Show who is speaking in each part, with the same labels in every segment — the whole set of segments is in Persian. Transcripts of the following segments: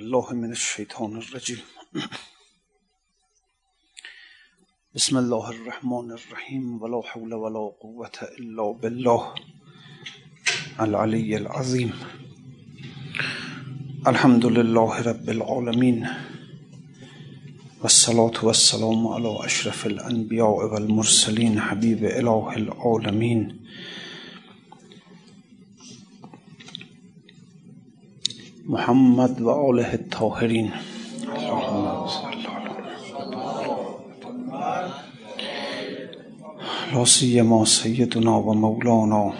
Speaker 1: بالله من الشیطان الرجیم. بسم الله الرحمن الرحیم ولا حول ولا قوة الا بالله العلی العظیم. الحمد لله رب العالمين والصلاة والسلام على اشرف الانبیاء والمرسلین حبیب اله العالمین. محمد وآله الطاهرين اللهم صل على لا سيما سيدنا ومولانا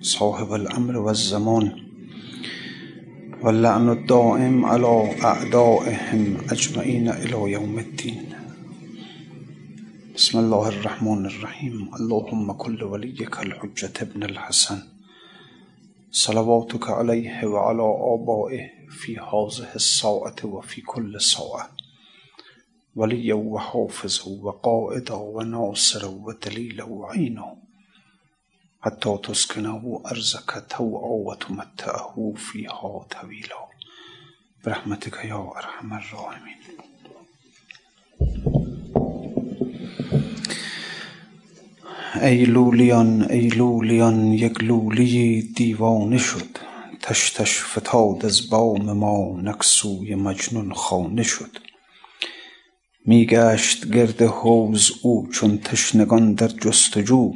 Speaker 1: صاحب الأمر والزمان واللعن الدائم على أعدائهم أجمعين إلى يوم الدين بسم الله الرحمن الرحيم اللهم كل وليك الحجة ابن الحسن. صلواتك عليه وعلى آبائه في هذه الساعة وفي كل ساعة. وليا وحافظا وقائدا وناصرا ودليلا وعينا. حتى تسكنه أرزك توعا وتمتعه فيها طويلا برحمتك يا أرحم الراحمين. ای لولیان ای لولیان یک لولی دیوانه شد. تشتش فتاد از بام ما نکسوی مجنون خانه شد. میگشت گرد حوز او چون تشنگان در جستجو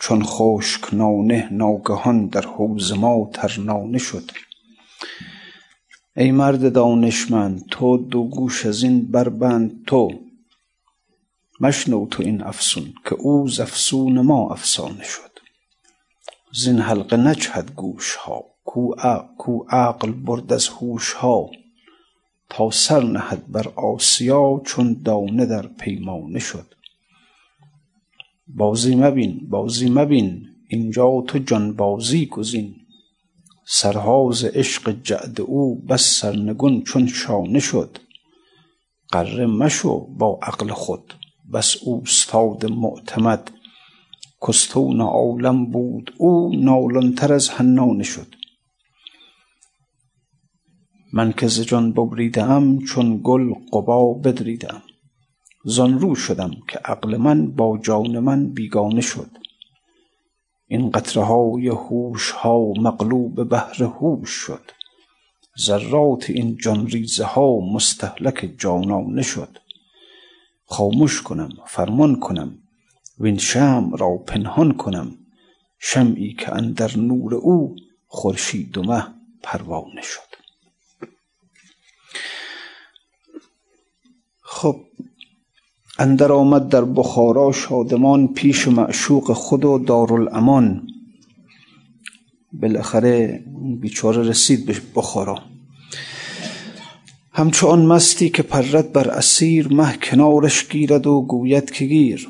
Speaker 1: چون خشک نانه ناگهان در حوز ما ترنانه شد. ای مرد دانشمند تو دو گوش از این بربند تو. مشنو تو این افسون که او ز افسون ما افسانه شد. زین حلقه نجهد گوش ها کو عقل برد از هوش ها تا سر نهد بر آسیا چون دانه در پیمانه شد. بازی مبین بازی مبین اینجا تو جانبازی گزین. سرها ز عشق جعد او بس سرنگون چون شانه شد. غره مشو با عقل خود. بس اوستاد معتمد. کاستون عالم بود او نالان تر از حنانه شد. من که ز جان ببریده ام چون گل قبا بدریده ام زان رو شدم که عقل من با جان من بیگانه شد. این قطره های هوش ها مغلوب بحر هوش شد. ذرات این جان ریزه ها مستهلک جانانه شد. خامش کنم فرمان کنم وین شمع را پنهان کنم. شمعی که اندر نور او خورشید و مه پروانه شد. خب اندر آمد در بخارا شادمان پیش معشوق خود و دارالامان. بالاخره بیچاره رسید به بخارا. همچو آن مستی که پرد بر اسیر مه کنارش گیرد و گوید که گیر.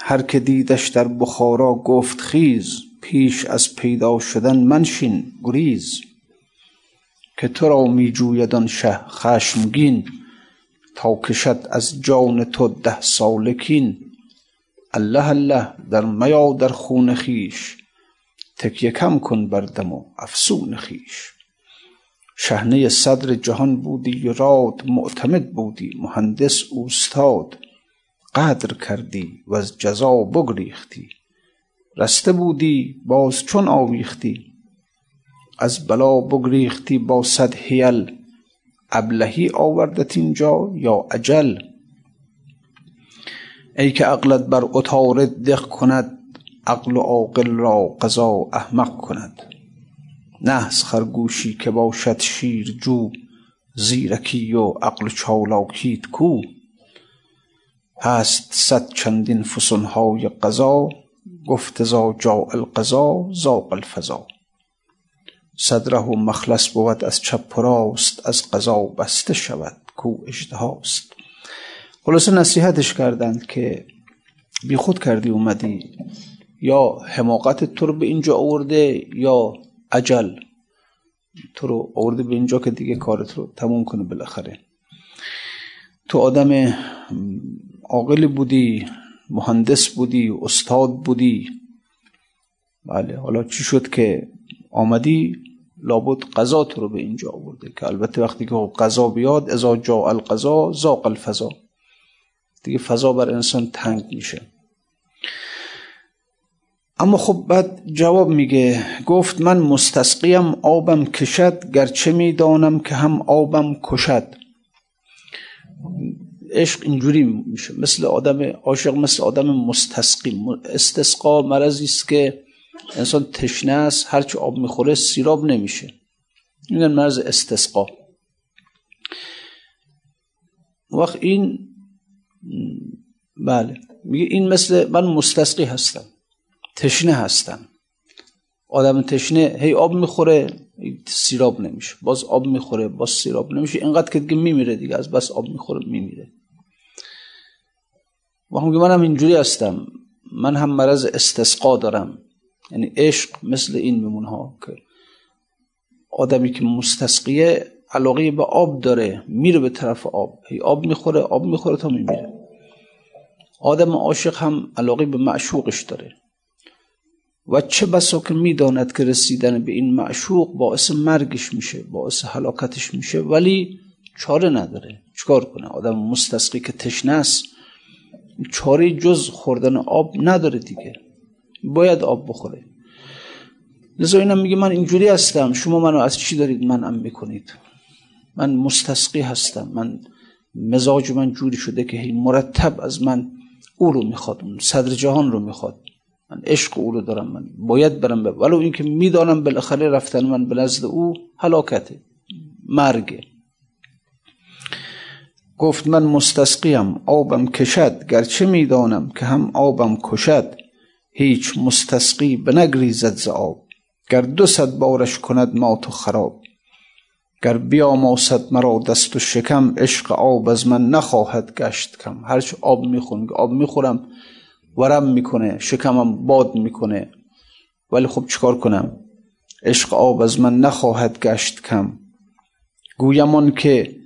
Speaker 1: هر که دیدش در بخارا گفت خیز پیش از پیدا شدن منشین گریز. که تو را می جوید شه خشمگین تا کشد از جان تو ده ساله کین الله الله در میا در خون خویش تکیه کم کن بر دم و افسون خویش. شحنه صدر جهان بودی و راد معتمد بودی مهندس اوستاد قدر کردی وز جزا بگریختی. رسته بودی باز چون آویختی؟ از بلا بگریختی با صد حیل. ابلهی آوردت اینجا یا اجل؟ ای که عقلت بر عطارد دق کند عقل و عاقل را قضا احمق کند. نحس خرگوشی که باشد شیرجو زیرکی و عقل چالاکیت کو. هست صد چندین فسون های قضا گفت ذا جاء القضا ضاق الفضا. صد ره و مخلص بود از چپ و راست از قضا بسته شود کو اژدهاست. خلاصه نصیحتش کردند که بی خود کردی اومدی. یا حماقت تو رو به اینجا آورده یا عجل تو رو آورده به اینجا که دیگه کارت رو تموم کنه بالاخره. تو آدم عاقلی بودی مهندس بودی استاد بودی. بله حالا چی شد که آمدی؟ لابد قضا تو رو به اینجا آورده که البته وقتی که قضا بیاد ازا جا القضا زاق الفضا. دیگه فضا بر انسان تنگ میشه. اما خب بعد جواب میگه گفت من مستسقیم آبم کشد گرچه می‌دانم که هم آبم کشد. عشق اینجوری میشه مثل آدم عاشق مثل آدم مستسقی استسقا مرضی است که انسان تشنه است هرچی آب می‌خوره سیراب نمیشه. این مرض استسقا. وقت این بله میگه این مثل من مستسقی هستم. تشنه هستم آدم تشنه هی آب می‌خوره سیراب نمیشه. باز آب می‌خوره باز سیراب نمیشه. اینقدر که دیگه میمیره دیگه از بس آب می‌خوره میمیره. و هم من هم اینجوری هستم. من هم مرض استسقا دارم. یعنی عشق مثل این میمون ها که آدمی که مستسقیه علاقه به آب داره. میره به طرف آب. هی آب می‌خوره آب می‌خوره تا میمیره. آدم عاشق هم علاقه به معشوقش داره. و چه بسا که می‌داند که رسیدن به این معشوق باعث مرگش میشه باعث حلاکتش میشه ولی چاره نداره. چکار کنه؟ آدم مستسقی که تشنه است چاره جز خوردن آب نداره دیگه. باید آب بخوره. لذا اینم میگه من اینجوری هستم. شما منو از چی دارید منم می‌کنید؟ من مستسقی هستم. من مزاج من جوری شده که هی مرتب از من او رو می‌خواد صدر جهان رو می‌خواد. من عشق او رو دارم من باید برم به ولو اینکه می‌دانم بالاخره رفتن من به نزد او هلاکته مرگه. گفت من مستسقیم آبم کشد گرچه می‌دانم که هم آبم کشد هیچ مستسقی بنگریزد ز آب. گر دو صد بارش کند مات و خراب گر بیاماسد مرا دست و شکم عشق آب از من نخواهد گشت کم. هرچه آب می‌خورم آب می‌خورم ورم می‌کنه شکمم باد می‌کنه. ولی خب چیکار کنم؟ عشق آب از من نخواهد گشت کم. گویمان که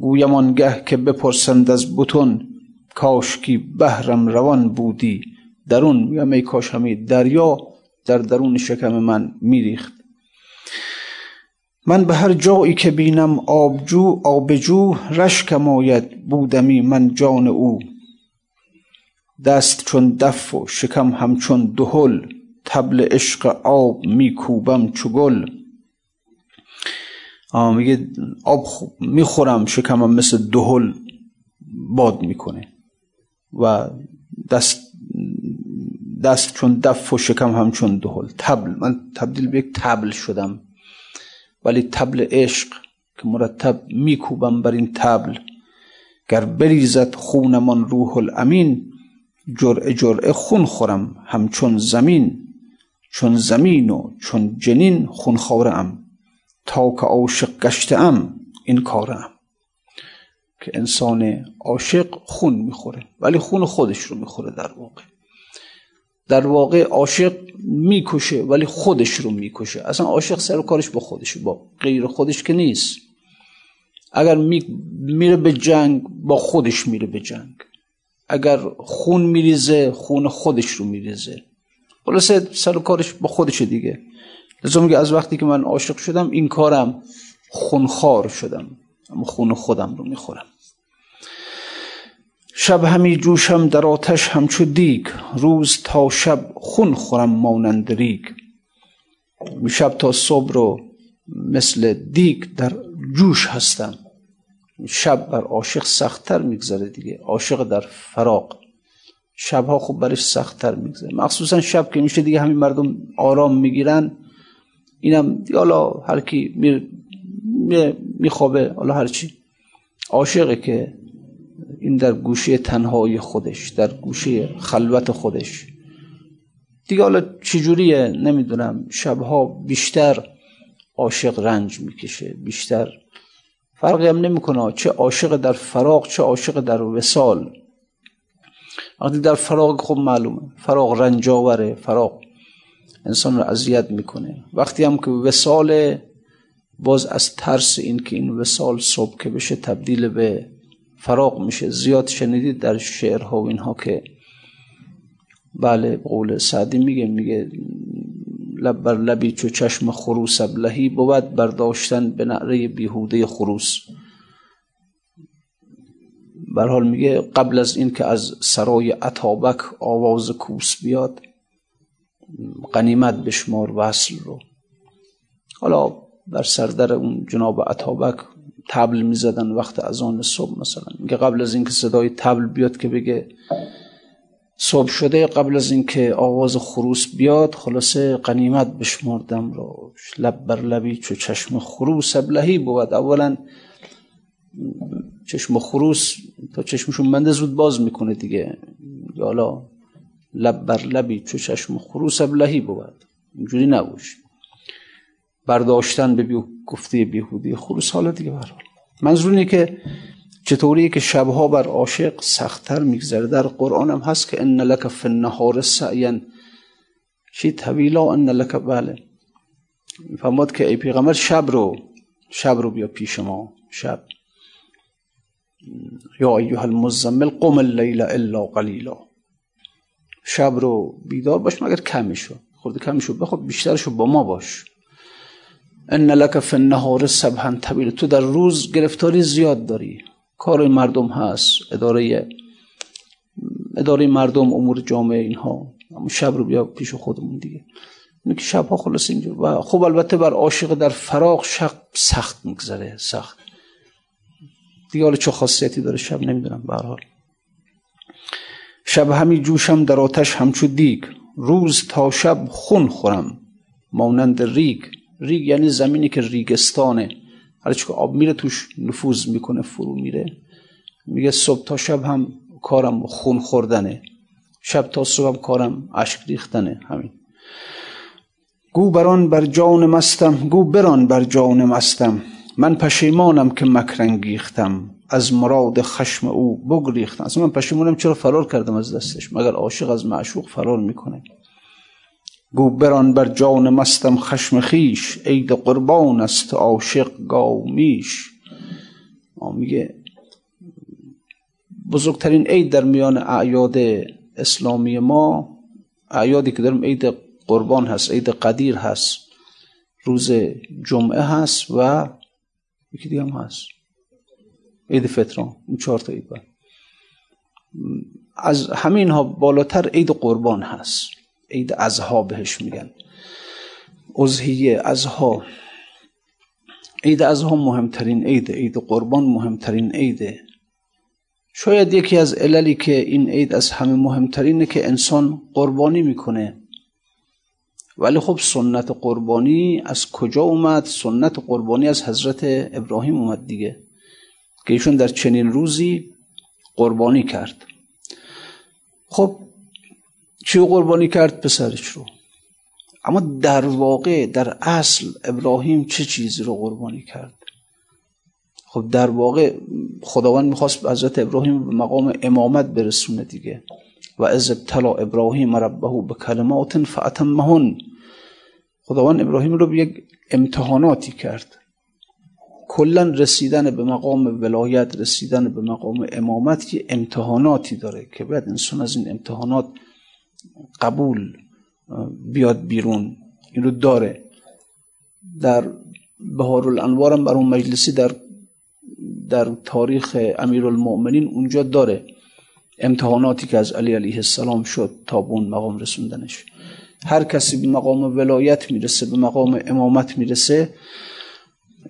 Speaker 1: گویمان گه که بپرسند از بتون کاشکی بهرم روان بودی. درون میگم ای کاش همه دریا در درون شکم من میریخت. من به هر جایی که بینم آبجو آبجو رشکم آید بودمی من جان او. دست چون دف و شکم همچون دهل تبل عشق آب میکوبم چو گل. میگه آب می‌خورم شکمم مثل دهل باد می‌کنه. و دست دست چون دف و شکم همچون دهل. تبل من تبدیل به یک تبل شدم. ولی تبل عشق که مرتب میکوبم بر این تبل گر بریزد خونمان روح الامین جرعه جرعه خون خورم همچون زمین چون زمین و چون جنین خون خورم. تا که عاشق گشته این کارم. که انسان عاشق خون می‌خوره ولی خون خودش رو می‌خوره در واقع. در واقع عاشق می‌کشه ولی خودش رو می‌کشه. اصلا عاشق سر کارش با خودش با غیر خودش که نیست. اگر میره به جنگ با خودش میره به جنگ. اگر خون میریزه خون خودش رو میریزه. خلاصه سر کارش با خودش دیگه. لذا میگه از وقتی که من عاشق شدم این کارم خونخوار شدم. اما خون خودم رو می‌خورم. شب همی جوشم در آتش همچو دیگ. روز تا شب خون خورم مانند ریگ. شب تا صبح رو مثل دیگ در جوش هستم. شب بر عاشق سختتر میگذره دیگه. عاشق در فراق. شبها خوب برش سختتر میگذره. مخصوصا شب که میشه دیگه همین مردم آرام می‌گیرن. اینم حالا هر کی میخوابه حالا هر چی. عاشقه که این در گوشه تنهای خودش در گوشه خلوت خودش. دیگه حالا چجوریه؟ نمی‌دونم. شبها بیشتر عاشق رنج می‌کشه بیشتر فرقی هم نمی‌کنه. چه عاشق در فراغ چه عاشق در وسال وقتی در فراغ خوب معلومه. فراغ رنجاوره فراغ انسان رو اذیت می‌کنه. وقتی هم که وسال باز از ترس این که این وسال صبح که بشه تبدیل به فراغ میشه. زیاد شنیدید در شعرها و اینها که بله قول سعدی میگه میگه لب بر لبی چو چشم خروس ابلهی بود برداشتن به نعره بیهوده خروس. بر حال میگه قبل از این که از سرای عطابک آواز کوس بیاد قنیمت بشمار وصل رو. حالا بر سردر اون جناب عطابک تبل می‌زدن وقت از آن صبح مثلا میگه قبل از اینکه صدای تبل بیاد که بگه صبح شده قبل از اینکه آواز خروس بیاد خلاصه قنیمت بشمردم رو لب بر لبی چو چشم خروس ابلهی بود. اولا چشم خروس تا چشمشون بنده زود باز می‌کنه دیگه. حالا لب بر لبی چو چشم خروس ابلهی بود. اینجوری نبوش برداشتن به بیو گفته بیهودی خروس. حالا دیگه برحال منظور اینه که چطوری که شبها بر عاشق سختتر میگذره؟ در قرآن هم هست که ان لک فی النهار سعیا چی؟ طویلا ان لک بله. فرماد که ای پیغمبر شب رو شب رو بیا پیش ما شب. یا ایها المزمل قم اللیل الا قلیلا. شب رو بیدار باش مگر کمیشو خورده کمیشو بخواد بیشترشو با ما باش. ان لک فی النهار سبحا طویل. تو در روز گرفتاری زیاد داری. کار مردم هست اداره اداره مردم امور جامعه اینها. شب رو بیا پیش خودمون دیگه. اینه که شبها خلاص اینجور. و خب البته بر عاشق در فراغ شق سخت میگذره سخت. دیگه حالا چه خاصیتی داره شب نمی‌دونم به حال. شب همی جوشم در آتش همچو دیگ. روز تا شب خون خورم مانند ریگ. ریگ یعنی زمینی که ریگستانه. حالا که آب میره توش نفوذ می‌کنه فرو میره. میگه صبح تا شب هم کارم خون خوردنه. شب تا صبح هم کارم اشک ریختنه همین. گو بران بر جان مستم گو بران بر جان مستم. من پشیمانم که مکرنگیختم از مراد خشم او بگریختم. اصلا من پشیمانم چرا فرار کردم از دستش؟ مگر عاشق از معشوق فرار می‌کنه؟ گو بران بر جان مستم خشم خیش عید قربان است عاشق گاومیش میگه بزرگترین عید در میان اعیاد اسلامی ما اعیادی که داریم عید قربان هست عید قدیر هست روز جمعه هست و یکی دیگه هم هست. عید فطران این چهار تا عید از همین ها بالاتر عید قربان هست. عید ازها بهش میگن. ازهیه ازها عید ازها مهمترین عید عید قربان مهمترین عیده. شاید یکی از عللی که این عید از همه مهمترینه که انسان قربانی می‌کنه. ولی خب سنت قربانی از کجا اومد؟ سنت قربانی از حضرت ابراهیم اومد دیگه که ایشون در چنین روزی قربانی کرد. خب چی قربانی کرد پسرش رو؟ اما در واقع در اصل ابراهیم چه چیزی رو قربانی کرد؟ خب در واقع خداوند می‌خواست حضرت ابراهیم به مقام امامت برسونه دیگه. و از ابتلا ابراهیم ربه به کلمات فاتمهن خداوند ابراهیم رو به یک امتحاناتی کرد. کلا رسیدن به مقام ولایت رسیدن به مقام امامت یه امتحاناتی داره که باید انسان از این امتحانات قبول بیاد بیرون. این رو داره. در بهار الانوارم بر اون مجلسی در در تاریخ امیر المؤمنین اونجا داره. امتحاناتی که از علی علیه السلام شد تا به اون مقام رسوندنش. هر کسی به مقام ولایت می‌رسه به مقام امامت می‌رسه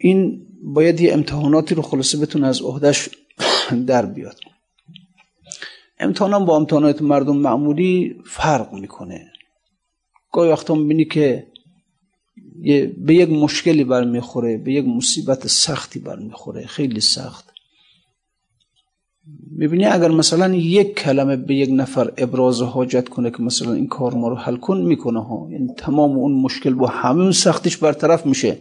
Speaker 1: این باید یه امتحاناتی رو خلاصه بتونه از عهدش در بیاد. امتحانم با امتحانات مردم معمولی فرق می‌کنه. گاهی وقتا می‌بینی که به یک مشکلی برمیخوره به یک مصیبت سختی برمیخوره خیلی سخت. می‌بینی اگر مثلا یک کلمه به یک نفر ابراز حاجت کنه که مثلا این کار ما رو حل کن می‌کنه ها. یعنی تمام اون مشکل با همون سختیش برطرف میشه.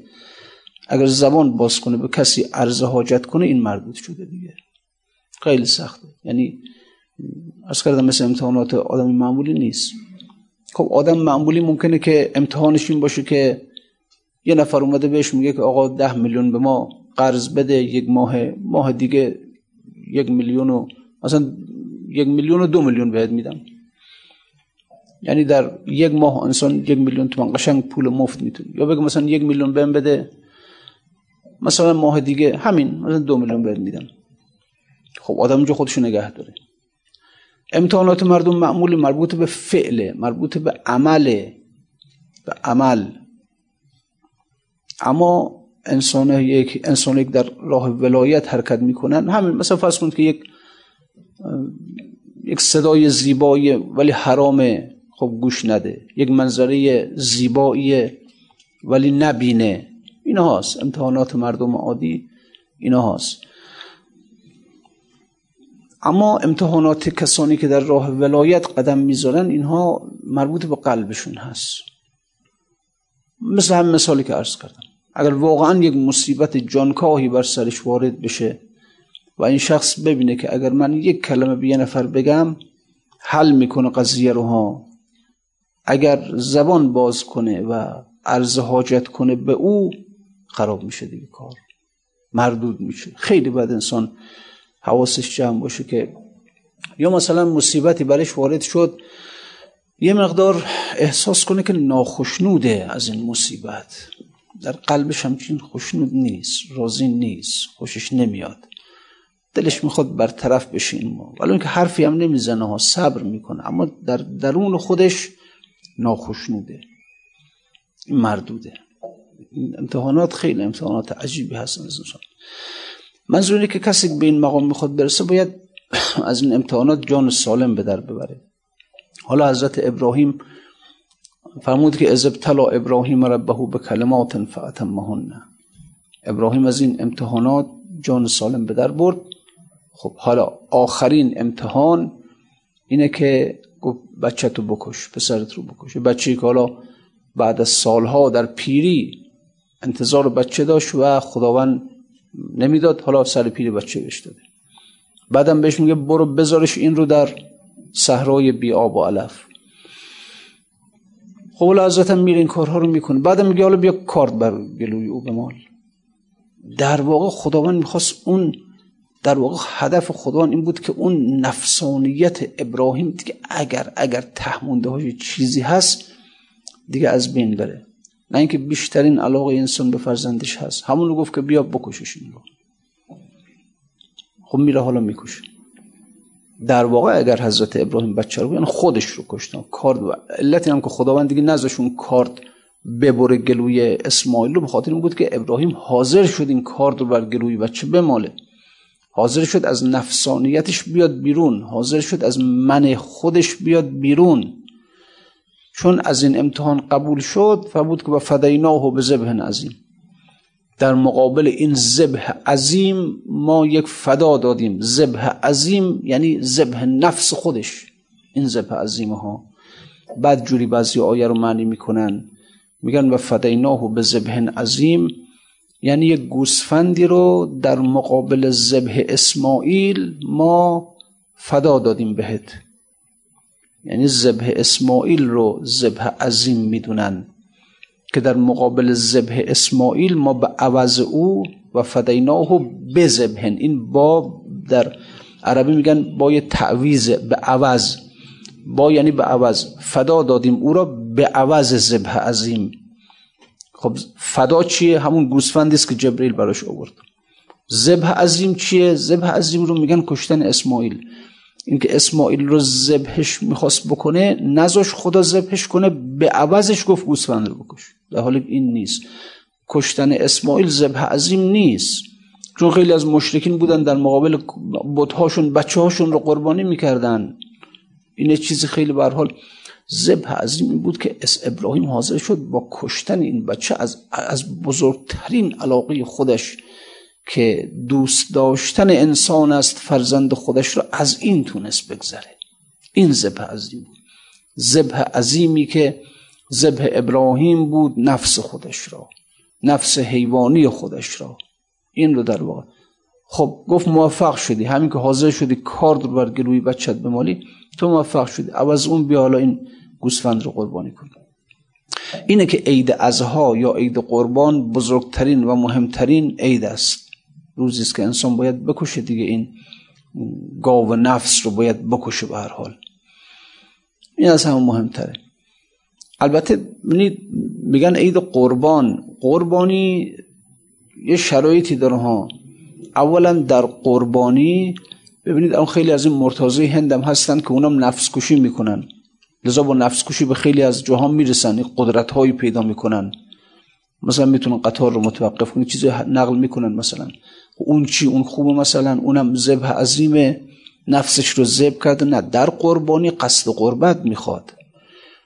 Speaker 1: اگر زبان باز کنه به کسی عرض حاجت کنه این مربوط شده دیگه. خیلی سخته. یعنی از کردم مثل امتحانات آدمی معمولی نیست. خب آدم معمولی ممکنه که امتحانش این باشه که یه نفر اومده بهش میگه که آقا ده میلیون به ما قرض بده یک ماه ماه دیگه یک میلیون و مثلا یک میلیون و دو میلیون بهت میدم. یعنی در یک ماه انسان یک میلیون تومان قشنگ پول مفت می‌تونه. یا بگه مثلا یک میلیون بهم بده مثلا ماه دیگه همین مثلا دو میلیون بهم میدم. خب آدم اینجا خودشو نگه داره. امتحانات مردم معمولی مربوط به فعله مربوط به عمله به عمل. اما انسان یک انسان یک در راه ولایت حرکت می‌کنن. همین مثلا فرض کنید که یک یک صدای زیبایی ولی حرامه خب گوش نده. یک منظره زیبایی ولی نبینه. اینا هاست امتحانات مردم عادی اینا هاست اما امتحانات کسانی که در راه ولایت قدم می‌ذارن اینها مربوط به قلبشون هست. مثل هم مثالی که عرض کردم. اگر واقعا یک مصیبت جانکاهی بر سرش وارد بشه و این شخص ببینه که اگر من یک کلمه به یه نفر بگم حل می‌کنه قضیه رو ها. اگر زبان باز کنه و عرض حاجت کنه به او خراب میشه دیگه کار. مردود میشه. خیلی بد انسان حواسش جمع باشه که یا مثلا مصیبتی برش وارد شد یه مقدار احساس کنه که ناخشنوده از این مصیبت. در قلبش همچین خوشنود نیست راضی نیست خوشش نمیاد. دلش می‌خواد برطرف بشین ما ولی اینکه حرفی هم نمی‌زنه ها صبر می‌کنه اما در درون خودش ناخشنوده این مردوده. این امتحانات خیلی امتحانات عجیبی هستن از منظور اینه که کسی به این مقام می‌خواد برسه باید از این امتحانات جان سالم به در ببره. حالا حضرت ابراهیم فرمود که از ابتلا ابراهیم ربه به کلمات فاتمهن ابراهیم از این امتحانات جان سالم به در برد. خب حالا آخرین امتحان اینه که بچه تو بکش پسرت رو بکش بچه که حالا بعد از سالها در پیری انتظار بچه داشت و خداوند نمی‌داد. حالا سر پیری بچه بهش داده. بعدم بهش میگه برو بذارش این رو در صحرای بی آب و علف. خب هم میره این کارها رو می‌کنه. بعدم میگه حالا بیا کارت بر گلوی او بمال. در واقع خداوند می‌خواست اون در واقع هدف خداوند این بود که اون نفسانیت ابراهیم دیگه اگر اگر تهمونده چیزی هست دیگه از بین بره. نه اینکه بیشترین علاقه انسان به فرزندش هست. همون رو گفت که بیا بکشش این رو. خب میره حالا می‌کشه. در واقع اگر حضرت ابراهیم بچه رو یعنی خودش رو کشتن کارد و علت هم که خداوند دیگه نذاشون کارد ببره گلوی اسماعیل رو به خاطر این بود که ابراهیم حاضر شد این کارد رو بر گلوی بچه بماله. حاضر شد از نفسانیتش بیاد بیرون. حاضر شد از من خودش بیاد بیرون. چون از این امتحان قبول شد بود که به فدیناه به زبه عظیم در مقابل این زبه عظیم ما یک فدا دادیم. زبه عظیم یعنی زبه نفس خودش. این زبه عظیم ها بعد جوری بعضی آیه رو معنی می‌کنن. میگن و فدیناه به زبه عظیم یعنی یک گوسفندی رو در مقابل زبه اسماعیل ما فدا دادیم بهت. یعنی زبه اسماعیل رو زبه عظیم می‌دونن که در مقابل زبه اسماعیل ما به عوض او و فدیناه بزبهن این با در عربی میگن با یه تعویز به عوض. با یعنی به عوض. فدا دادیم او را به عوض زبه عظیم. خب فدا چیه؟ همون گوسفندی است که جبریل براش آورد. ذبح عظیم چیه؟ ذبح عظیم رو میگن کشتن اسماعیل. اینکه اسماعیل رو ذبحش می‌خواست بکنه نزاش خدا ذبحش کنه به عوضش گفت گوسفند رو بکش. در حال این نیست. کشتن اسماعیل ذبح عظیم نیست. چون خیلی از مشرکین بودن در مقابل بتهاشون بچه هاشون رو قربانی می‌کردن. این چیزی خیلی برحال ذبح عظیم بود که اس ابراهیم حاضر شد با کشتن این بچه از, از بزرگترین علاقه خودش که دوست داشتن انسان است فرزند خودش رو از این تونست بگذره. این ذبح عظیم بود. ذبح عظیمی که ذبح ابراهیم بود نفس خودش را نفس حیوانی خودش را. این رو در واقع. خب گفت موفق شدی. همین که حاضر شدی کارد رو بر گلوی بچت بمالی تو موفق شدی. عوض اون بیا حالا این گوسفند رو قربانی کن. اینه که عید ازها یا عید قربان بزرگترین و مهمترین عید است. روزی است که انسان باید بکشه دیگه این گاو نفس رو باید بکشه به هر حال. این از همه مهمتره. البته میگن عید قربان. قربانی یه شرایطی داره ها. اولا در قربانی ببینید اون خیلی از این مرتازه هندم هستن که اونم نفس کشی می‌کنن. لذا با نفس کشی به خیلی از جاها می‌رسن قدرت هایی پیدا می‌کنن. مثلا می‌تونن قطار رو متوقف کنن چیزی نقل می‌کنن مثلا. اون چی اون خوبه مثلا اونم ذبح عظیم نفسش رو ذبح کرده نه در قربانی قصد قربت می‌خواد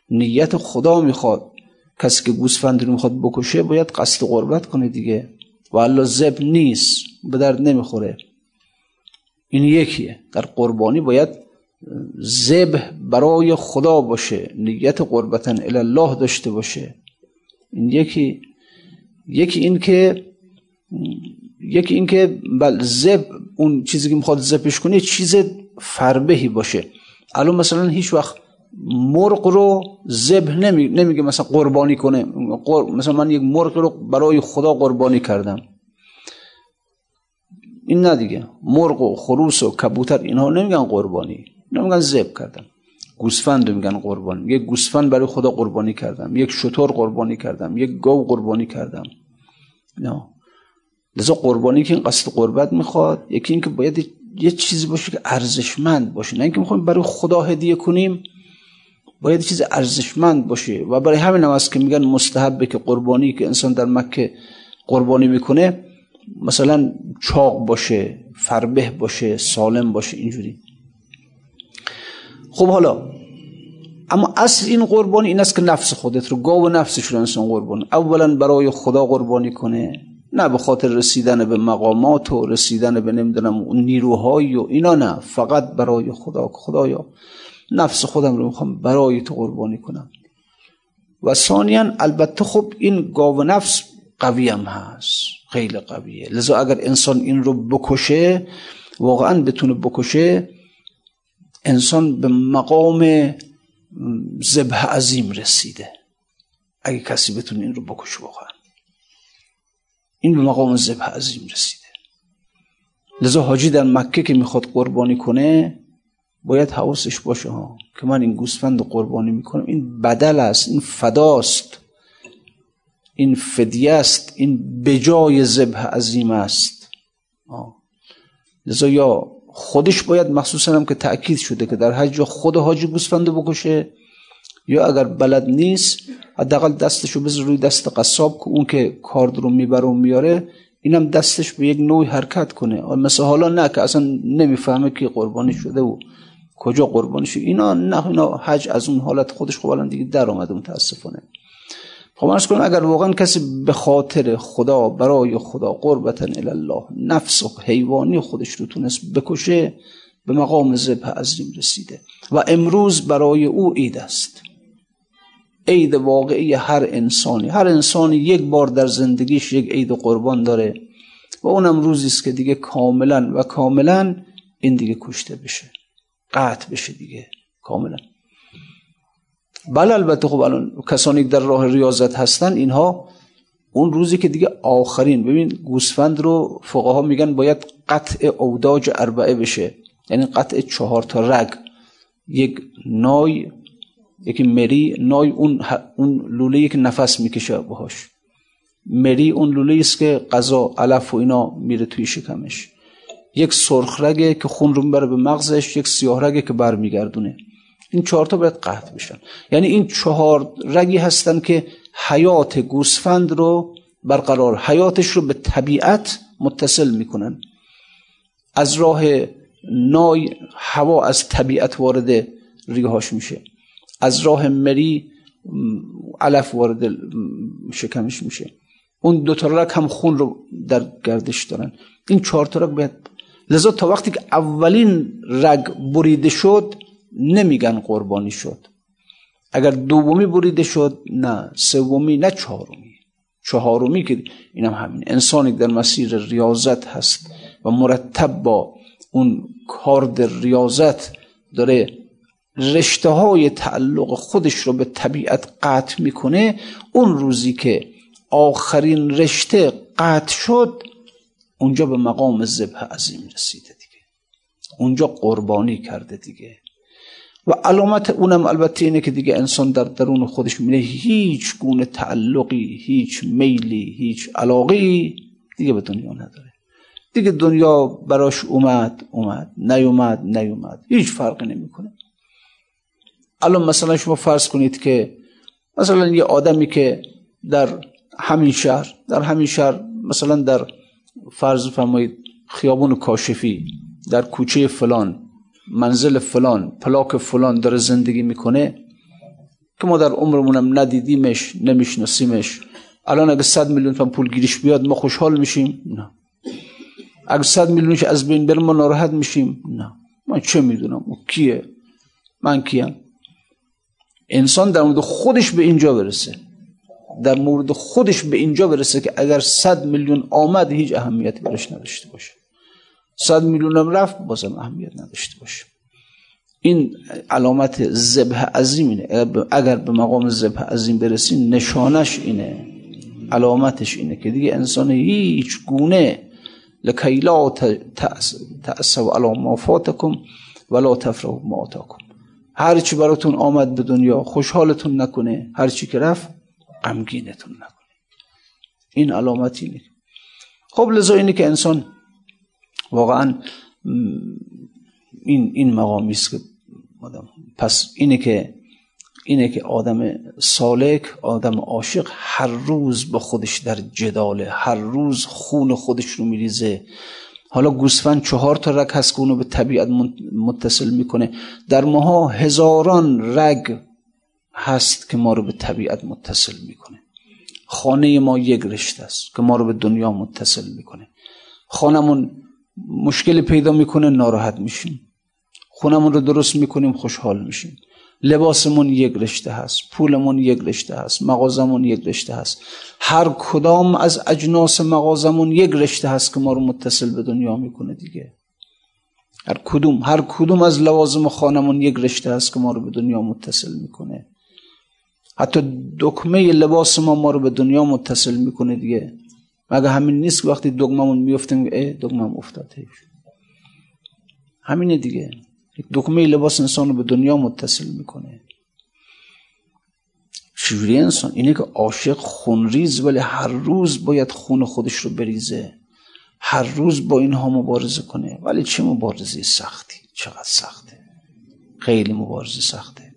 Speaker 1: نیت خدا می‌خواد. کسی که گوسفند رو می‌خواد بکشه باید قصد قربت کنه دیگه. و الله ذبح نیست به درد نمی‌خوره. این یکیه. در قربانی باید ذبح برای خدا باشه نیت قربتن الله داشته باشه. این یکی یکی این که یکی این که بل زب اون چیزی که می‌خواد زبش کنه چیز فربهی باشه. الان مثلا هیچ وقت مرغ رو ذبح نمی... نمیگه مثلا قربانی کنه. مثلا من یک مرغ رو برای خدا قربانی کردم. این نه دیگه. مرغ و خروس و کبوتر اینها نمیگن قربانی. نمیگن ذبح کردم گوسفند میگن قربانی. یک گوسفند برای خدا قربانی کردم. یک شطور قربانی کردم. یک گاو قربانی کردم. نه. لذا قربانی که این قصد قربت می‌خواد یکی اینکه باید یه چیزی باشه که ارزشمند باشه. نه اینکه می‌خوایم برای خدا هدیه کنیم باید چیز ارزشمند باشه. و برای همین هم که میگن مستحبه که قربانی که انسان در مکه قربانی می‌کنه مثلا چاق باشه فربه باشه سالم باشه اینجوری. خب حالا اما اصل این قربانی این است که نفس خودت رو گاو نفسش رو انسان قربان اولا برای خدا قربانی کنه. نه به خاطر رسیدن به مقامات و رسیدن به نمی‌دونم نیروهایی و اینا نه. فقط برای خدا خدایا. نفس خودم رو می‌خوام برای تو قربانی کنم. و ثانیا البته خب این گاو نفس قوی هم هست. خیلی قویه. لذا اگر انسان این رو بکشه واقعا بتونه بکشه انسان به مقام ذبح عظیم رسیده. اگه کسی بتونه این رو بکشه واقعا. این به مقام ذبح عظیم رسیده. لذا حاجی در مکه که می‌خواد قربانی کنه باید حواسش باشه ها که من این گوسفند قربانی می‌کنم. این بدل است این فداست. این فدیه است این بجای ذبح عظیم است. لذا یا خودش باید مخصوصا هم که تأکید شده که در حج خود حاجی گوسفند بکشه یا اگر بلد نیست حداقل دستشو بذار روی دست قصاب که اون که کارد رو می‌بره و میاره اینم دستش به یک نوع حرکت کنه. مثل حالا نه که اصلا نمی‌فهمه که قربانی شده و کجا قربانی شده. اینا نه اینا حج از اون حالت خودش خب الان دیگه در آمده متاسفانه. خب ارز کنم اگر واقعا کسی به خاطر خدا برای خدا قربتن الله نفس و حیوانی خودش رو تونست بکشه به مقام ذبح عظیم رسیده. و امروز برای او عید است. عید واقعی هر انسانی. هر انسانی یک بار در زندگیش یک عید قربان داره و اونم روزی است که دیگه کاملا و کاملا این دیگه کشته بشه. قطع بشه دیگه کاملا. بله البته خب الان کسانی که در راه ریاضت هستن اینها اون روزی که دیگه آخرین ببین گوسفند رو فقها میگن باید قطع اوداج اربعه بشه. یعنی قطع چهار تا رگ. یک نای یکی مری نای اون اون لوله که نفس می‌کشه باهاش. مری اون لوله است که غذا علف و اینا میره توی شکمش. یک سرخ رگه که خون رو می‌بره به مغزش یک سیاه رگه که برمیگردونه. این چهار تا باید قطع بشن. یعنی این چهار رگی هستن که حیات گوسفند رو برقرار حیاتش رو به طبیعت متصل می‌کنن. از راه نای هوا از طبیعت وارد ریهاش میشه. از راه مری علف وارد شکمش میشه. اون دو تا هم خون رو در گردش دارن. این چهار تا رگ باید لذا تا وقتی که اولین رگ بریده شد نمیگن قربانی شد. اگر دومی بریده شد نه سومی نه چهارمی. چهارمی که اینم همین. انسانی در مسیر ریاضت هست و مرتب با اون کار ریاضت داره رشته های تعلق خودش رو به طبیعت قطع می‌کنه اون روزی که آخرین رشته قطع شد اونجا به مقام ذبح عظیم رسیده دیگه. اونجا قربانی کرده دیگه. و علامت اونم البته اینه که دیگه انسان در درون خودش میره هیچ گونه تعلقی هیچ میلی هیچ علاقی دیگه به دنیا نداره. دیگه دنیا براش اومد اومد نیومد نیومد. هیچ فرقی نمی‌کنه. الان مثلا شما فرض کنید که مثلا یه آدمی که در همین شهر در همین شهر مثلا در فرض فرمایید خیابون کاشفی در کوچه فلان منزل فلان پلاک فلان داره زندگی می‌کنه که ما در عمرمونم ندیدیمش نمیشناسیمش. الان اگه صد میلیون تا پول گیریش بیاد ما خوشحال میشیم؟ نه. اگه صد میلیونش از بین بره ما ناراحت میشیم؟ نه. من چه می‌دونم؟ او کیه؟ من کیم؟ انسان در مورد خودش به اینجا برسه. در مورد خودش به اینجا برسه که اگر صد میلیون آمد هیچ اهمیتی برش نداشته باشه. صد میلیون هم رفت بازم اهمیت نداشته باشه. این علامت زبه عظیم اینه. اگر به مقام زبه عظیم برسی نشانش اینه علامتش اینه که دیگه انسان هیچ گونه لکی لا تأسو علا ما فاتکم ولا تفرحوا ما آتاکم هر چی براتون آمد به دنیا خوشحالتون نکنه. هر چی که رفت غمگینتون نکنه. این علامت اینه خب لذا اینه که انسان واقعا این این مقامی است که پس اینه که اینه که آدم سالک آدم عاشق هر روز با خودش در جداله هر روز خون خودش رو میریزه. حالا گوسفند چهار تا رگ هست که اونو به طبیعت متصل می‌کنه. در ماها هزاران رگ هست که ما رو به طبیعت متصل می‌کنه. خانه ما یک رشته است که ما رو به دنیا متصل می‌کنه. خانمون مشکل پیدا می‌کنه ناراحت میشیم. خونمون رو درست می‌کنیم خوشحال میشیم. لباسمون یک رشته هست پولمون یک رشته هست مغازمون یک رشته هست. هر کدام از اجناس مغازمون یک رشته هست که ما رو متصل به دنیا می‌کنه دیگه. هر کدوم هر کدوم از لوازم خانمون یک رشته هست که ما رو به دنیا متصل می‌کنه. حتی دکمه لباس ما ما رو به دنیا متصل می‌کنه دیگه. مگه همین نیست که وقتی دگممون میفتیم ای دگمم افتاده همینه دیگه. دکمه لباس انسان رو به دنیا متصل می‌کنه. چجوری انسان؟ اینه که عاشق خونریز ولی هر روز باید خون خودش رو بریزه. هر روز با اینها مبارزه کنه. ولی چه مبارزه سختی؟ چقدر سخته. خیلی مبارزه سخته.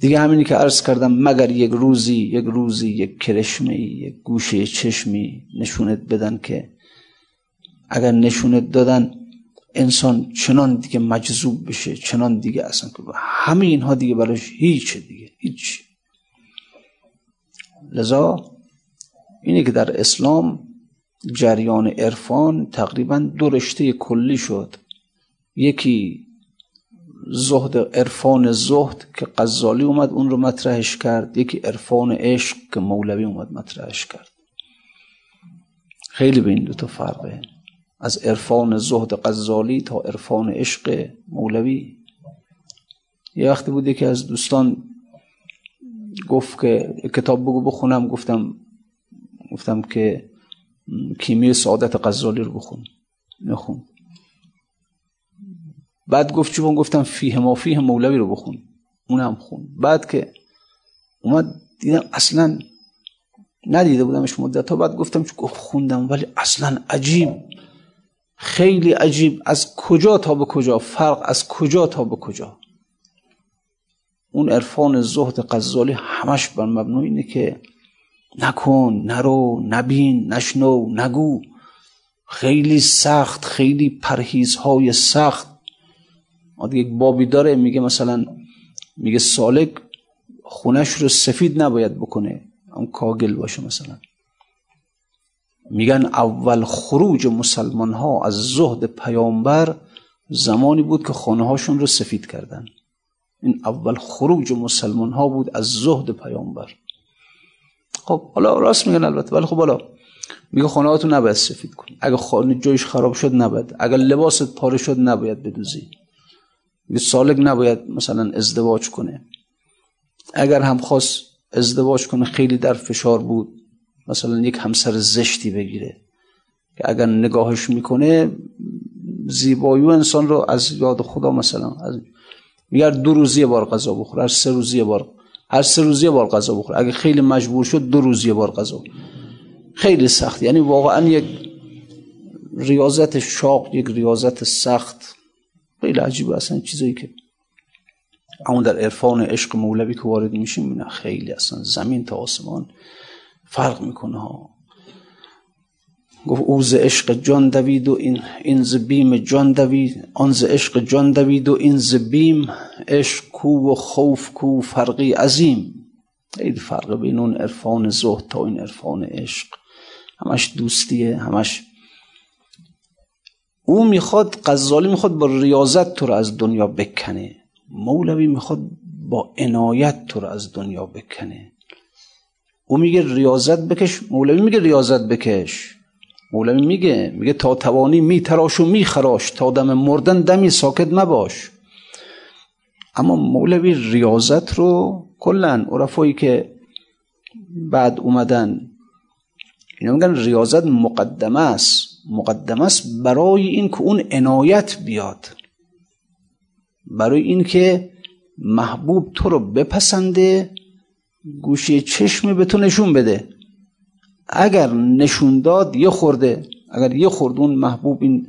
Speaker 1: دیگه همینی که عرض کردم مگر یک روزی یک روزی یک کرشمی یک گوشه چشمی نشونت بدن که اگر نشونت دادن انسان چنان دیگه مجذوب بشه چنان دیگه اصلا که همه اینها دیگه براش هیچ دیگه هیچ. لذا اینه که در اسلام جریان عرفان تقریبا دو رشته کلی شد. یکی زهد عرفان زهد که غزالی اومد اون رو مطرحش کرد. یکی عرفان عشق که مولوی اومد مطرحش کرد. خیلی به این دو تا فرقه از عرفان زهد غزالی تا عرفان عشق مولوی. یه وقتی بوده که از دوستان گفت که کتاب بگو بخونم گفتم گفتم که کیمی سعادت غزالی رو بخون نخون. بعد گفت چون گفتم فیه ما فیه مولوی رو بخون اونم خون. بعد که اومد دیدم اصلا ندیده بودمش مدت ها. بعد گفتم خوندم ولی اصلا عجیب. خیلی عجیب. از کجا تا به کجا؟ فرق از کجا تا به کجا؟ اون عرفان زهد غزالی همش بر مبنای اینه که نکن نرو نبین نشنو نگو. خیلی سخت خیلی پرهیزهای سخت. یک بابی داره میگه مثلا میگه سالک خونش رو سفید نباید بکنه. اون کاگل باشه مثلا. میگن اول خروج مسلمان ها از زهد پیامبر زمانی بود که خانه هاشون رو سفید کردن. این اول خروج مسلمان ها بود از زهد پیامبر. خب حالا راست میگن البته ولی خب حالا میگه خانه هاتون نباید سفید کن اگه خانه جایش خراب شد نباید. اگر لباست پاره شد نباید بدوزی. میگه سالک نباید مثلا ازدواج کنه. اگر هم خواست ازدواج کنه خیلی در فشار بود. مثلا یک همسر زشتی بگیره که اگر نگاهش می‌کنه زیبایی انسان رو از یاد خدا مثلا از میگه دو روزی یه بار غذا بخور هر سه روزی یه بار هر سه روزی یه بار غذا بخور. اگه خیلی مجبور شد دو روزی یه بار غذا. خیلی سخت. یعنی واقعا یک ریاضت شاق یک ریاضت سخت. خیلی عجیبه اصلا چیزایی که اما در عرفان عشق مولوی که وارد میشیم نه خیلی اصلا زمین تا آسمان. فرق می‌کنه ها. گفت او ز عشق جان دوید و این این ز بیم جان دوید آن ز عشق جان دوید و این ز بیم عشق کو و خوف کو فرقی عظیم. خیلی فرق بین اون عرفان زهد تا این عرفان عشق. همش دوستیه همش او می‌خواد غزالی می‌خواد با ریاضت تو رو از دنیا بکنه. مولوی می‌خواد با عنایت تو رو از دنیا بکنه. او میگه ریاضت بکش مولوی میگه ریاضت بکش. مولوی میگه میگه تا توانی میتراش و میخراش تا دم مردن دمی ساکت مباش اما مولوی ریاضت رو کلا عرفایی که بعد اومدن اینا میگن ریاضت مقدمه است. مقدمه است برای این که اون عنایت بیاد. برای اینکه محبوب تو رو بپسنده گوشه چشمی به تو نشون بده. اگر نشون داد یه خورده. اگر یه خورده اون محبوب این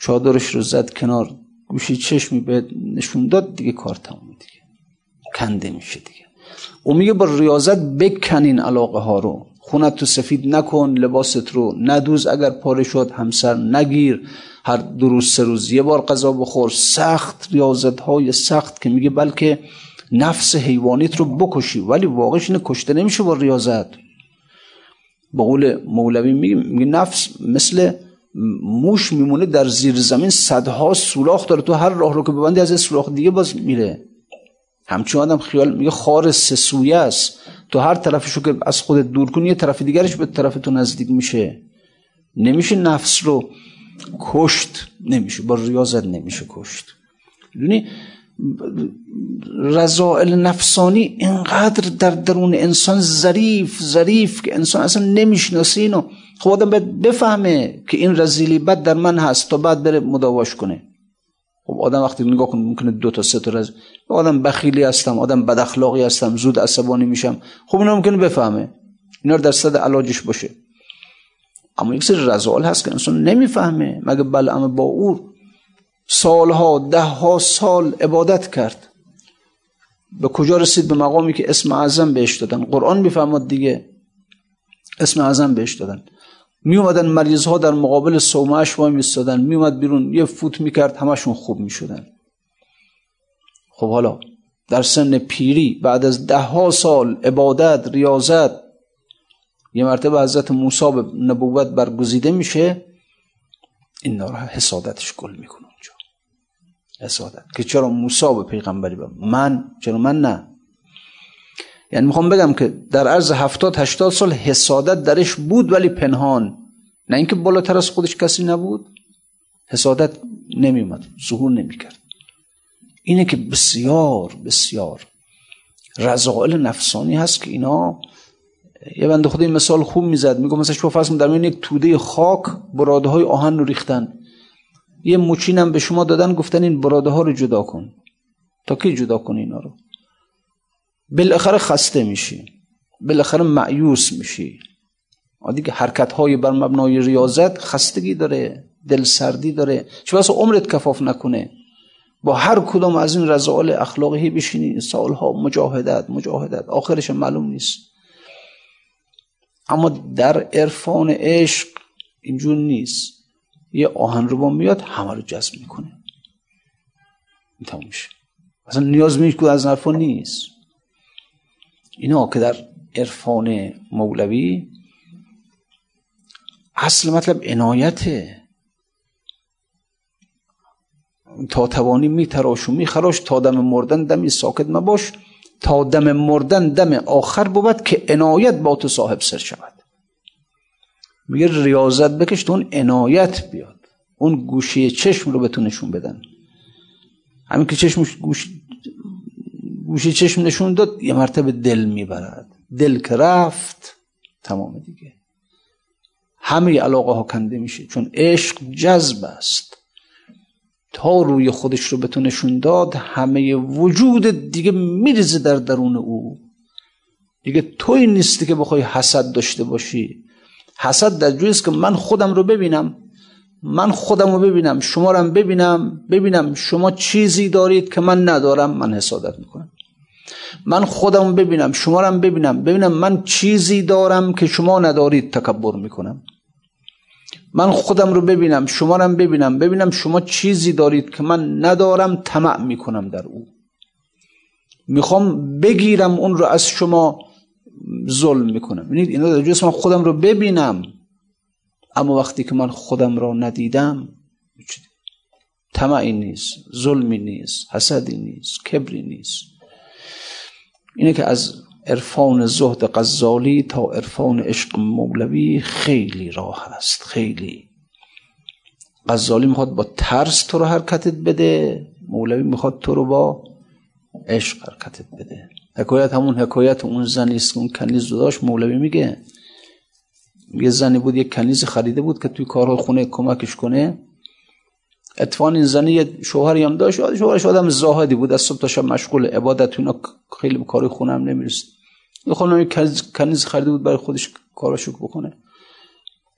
Speaker 1: چادرش رو زد کنار گوشه چشمی به نشون داد دیگه کار تموم دیگه. کنده میشه دیگه. او میگه با ریاضت بکن این علاقه ها رو. خونت تو سفید نکن لباست رو ندوز. اگر پاره شد همسر نگیر. هر دو روز سه روز یه بار غذا بخور. سخت ریاضت های سخت که میگه بلکه نفس حیوانیت رو بکشی ولی واقعش اینه کشته نمیشه با ریاضت. با قول مولوی میگه نفس مثل موش میمونه در زیر زمین صدها سوراخ داره. تو هر راه رو که ببندی از سوراخ دیگه باز میره. همچون آدم خیال میگه خار سسویه است. تو هر طرفشو که از خودت دور کنی یه طرف دیگرش به طرف تو نزدیک میشه. نمیشه نفس رو کشت نمیشه. با ریاضت نمیشه کشت. یعنی رضائل نفسانی اینقدر در درون انسان ظریف ظریف که انسان اصلا نمی‌شناسه اینو. خب آدم باید بفهمه که این رزیلی بد در من هست تا بعد بره مداواش کنه. خب آدم وقتی نگاه کنه ممکنه دو تا سه تا رز آدم بخیلی هستم آدم بد اخلاقی هستم زود عصبانی میشم. خب اینا ممکنه بفهمه. اینا در صد علاجش باشه. اما یک سری رزائل هست که انسان نمی‌فهمه. مگه بله اما با او سالها ده ها سال عبادت کرد. به کجا رسید؟ به مقامی که اسم اعظم بهش دادن. قرآن می‌فهمد دیگه اسم اعظم بهش دادن. می اومدن مریض ها در مقابل صومعش وای میستادن می اومد بیرون یه فوت می‌کرد همشون خوب می‌شدن. خب حالا در سن پیری بعد از ده ها سال عبادت ریاضت یه مرتبه حضرت موسی به نبوت برگزیده میشه این را حسادتش گل می‌کنه. حسادت که چرا موسی به پیغمبری با من چرا من نه؟ یعنی می‌خوام بگم که در عرض هفتاد هشتاد سال حسادت درش بود ولی پنهان. نه اینکه بالاتر از خودش کسی نبود. حسادت نمیومد ظهور نمی‌کرد. اینه که بسیار بسیار رضائل نفسانی هست که اینا یه بنده خدا این مثال خوب می‌زد. میگه مثلا شما فرض در میون یک توده خاک براده های آهن رو ریختن. یه موچین به شما دادن گفتن این براده ها رو جدا کن. تا کی جدا کن اینا رو؟ بالاخره خسته میشی. بالاخره معیوس میشی. دیگه حرکت های بر مبنای ریاضت خستگی داره دل سردی داره. چه بس عمرت کفاف نکنه. با هر کدام از این رضایل اخلاقی بشینی سالها مجاهدت مجاهدت. آخرش معلوم نیست. اما در عرفان عشق اینجور نیست. یه آهن رو با میاد همه رو جذب می‌کنه. این میشه. اصلا نیاز میشه از عرفان نیست. اینا که در عرفان مولوی اصل مطلب عنایته. تا توانی میتراش و میخراش تا دم مردن دمی ساکت مباش تا دم مردن دم آخر بود که عنایت با تو صاحب سر شود. میگه ریاضت بکش تو اون عنایت بیاد. اون گوشه چشم رو به تو نشون بدن. همین که چشم گوش گوشه چشم نشون داد یه مرتبه دل می‌برد. دل که رفت تمام دیگه. همه علاقه ها کنده میشه. چون عشق جذب است. تا روی خودش رو تو نشون داد همه وجود دیگه میریزه در درون او. دیگه توی نیستی که بخوای حسد داشته باشی. حسد در جوی است که من خودم رو ببینم. من خودم رو ببینم. شما رو ببینم. ببینم شما چیزی دارید که من ندارم. من حسادت می‌کنم. من خودم ببینم. شما رو ببینم. ببینم من چیزی دارم که شما ندارید تکبر می‌کنم. من خودم رو ببینم. شما رو ببینم. ببینم شما چیزی دارید که من ندارم. طمع می‌کنم در او. می‌خوام بگیرم اون رو از شما. ظلم می‌کنم. ببینید اینا در من خودم رو ببینم. اما وقتی که من خودم را ندیدم طمعی نیست ظلمی نیست حسدی نیست کبری نیست. اینه که از عرفان زهد غزالی تا عرفان عشق مولوی خیلی راه است خیلی. غزالی می‌خواد با ترس تو رو حرکتت بده مولوی می‌خواد تو رو با عشق حرکتت بده. حکایت همون حکایت اون زنی است اون کنیز داشت مولوی میگه. یه زنی بود یک کنیز خریده بود که توی کارهای خونه کمکش کنه. اتفاقا این زنی یه شوهری هم داشت. شوهرش آدم زاهدی بود. از صبح تا شب مشغول. عبادت اینا خیلی کار خونه هم نمی‌رسید. یه خانم کنیز خریده بود برای خودش کاراشو بکنه.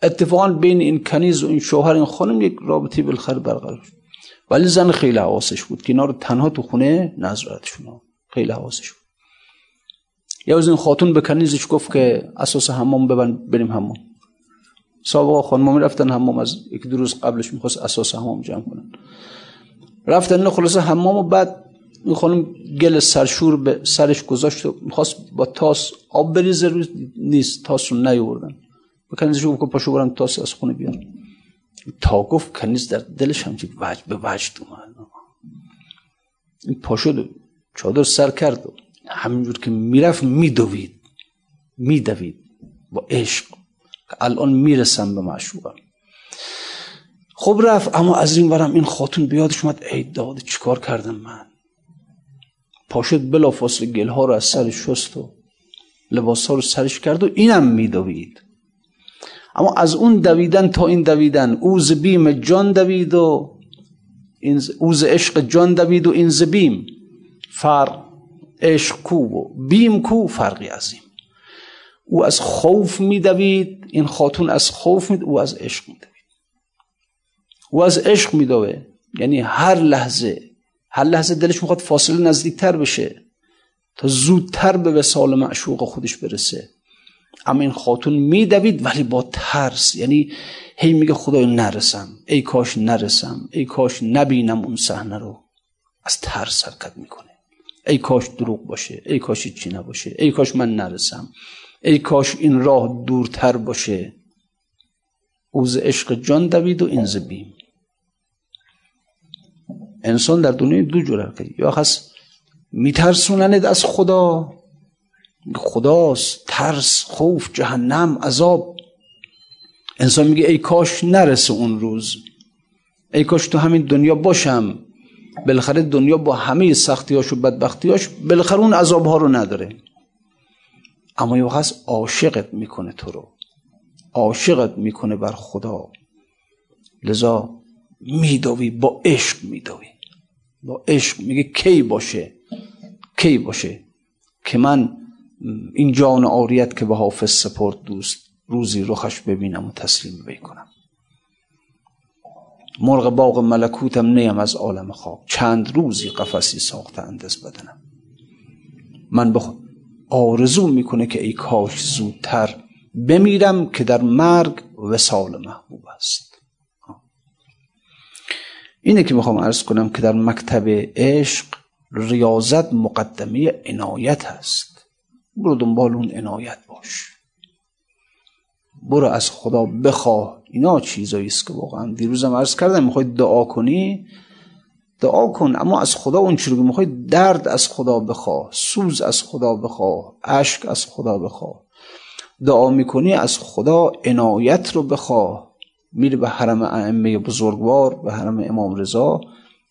Speaker 1: اتفاقا بین این کنیز و این شوهر این خانم یک رابطه بالخیر برقرار ولی زن خیلی حواسش بود. که اینا رو تنها تو خونه نظرتشون خیلی حواسش بود. یه از این خاتون به کنیزش گفت که اساس حمام ببن بریم حمام. سابقا خانم رفتن حمام از یک دو روز قبلش می‌خواست اساس حمام جمع کنن. رفتن خلاصه حمام و بعد این خانم گل سرشور به سرش گذاشت و می‌خواست با تاس آب بریزه روز نیست تاس رو نیوردن به کنیزش گفت پاشو برم تاس از خونه بیان تا گفت کنیز در دلش همچی وجد به وجد اومد. این پاشو چادر سر کرد همینجور که می‌رفت میدوید. میدوید. با عشق. الان می‌رسم به معشوقم خب رفت اما از این ورم این خاتون بیادش اومد ای داد چیکار کردم من؟ پاشد بلا فاصله گل ها رو از سرش شست و لباس ها رو سرش کرد و اینم میدوید. اما از اون دویدن تا این دویدن اوز بیم جان دوید و اوز عشق جان دوید و این زبیم فرق عشق کو و بیم کو فرقی عظیم. او از خوف میدوید این خاتون از خوف مید او از عشق میدوید. او از عشق میدوه یعنی هر لحظه هر لحظه دلش می‌خواد فاصله نزدیکتر بشه تا زودتر به وسال معشوق خودش برسه. اما این خاتون میدوید ولی با ترس یعنی هی میگه خدای نرسم ای کاش نرسم ای کاش نبینم اون صحنه رو. از ترس حرکت می‌کنه. ای کاش دروغ باشه ای کاش چی نباشه ای کاش من نرسم ای کاش این راه دورتر باشه. اوز عشق جان دوید و این زبیم. انسان در دنیا دو جور یا هست میترسونند از خدا خداست ترس خوف جهنم عذاب. انسان میگه ای کاش نرسه اون روز. ای کاش تو همین دنیا باشم. بالاخره دنیا با همه سختیاش و بدبختیاش بالاخره اون عذاب ها رو نداره. اما یه هست عاشقت می‌کنه تو رو. عاشقت می‌کنه بر خدا. لذا میدوی با عشق میدوی با عشق میگه کی باشه؟ کی باشه؟ که من این جان آریت که به حافظ سپرد دوست روزی رخش ببینم و تسلیم بکنم مرغ باغ ملکوتم نیم از عالم خواب. چند روزی قفسی ساختند از بدنم. من بخ... آرزو می‌کنه که ای کاش زودتر بمیرم که در مرگ وسال محبوب است. اینه که می‌خوام عرض کنم که در مکتب عشق ریاضت مقدمه عنایت هست برو دنبال اون عنایت باش. برو از خدا بخواه اینا چیزایی است که واقعا دیروزم عرض کردم می‌خوای دعا کنی؟ دعا کن اما از خدا اون چیزی که می‌خوای درد از خدا بخواه سوز از خدا بخواه اشک از خدا بخواه دعا می‌کنی از خدا عنایت رو بخواه میره به حرم ائمه بزرگوار به حرم امام رضا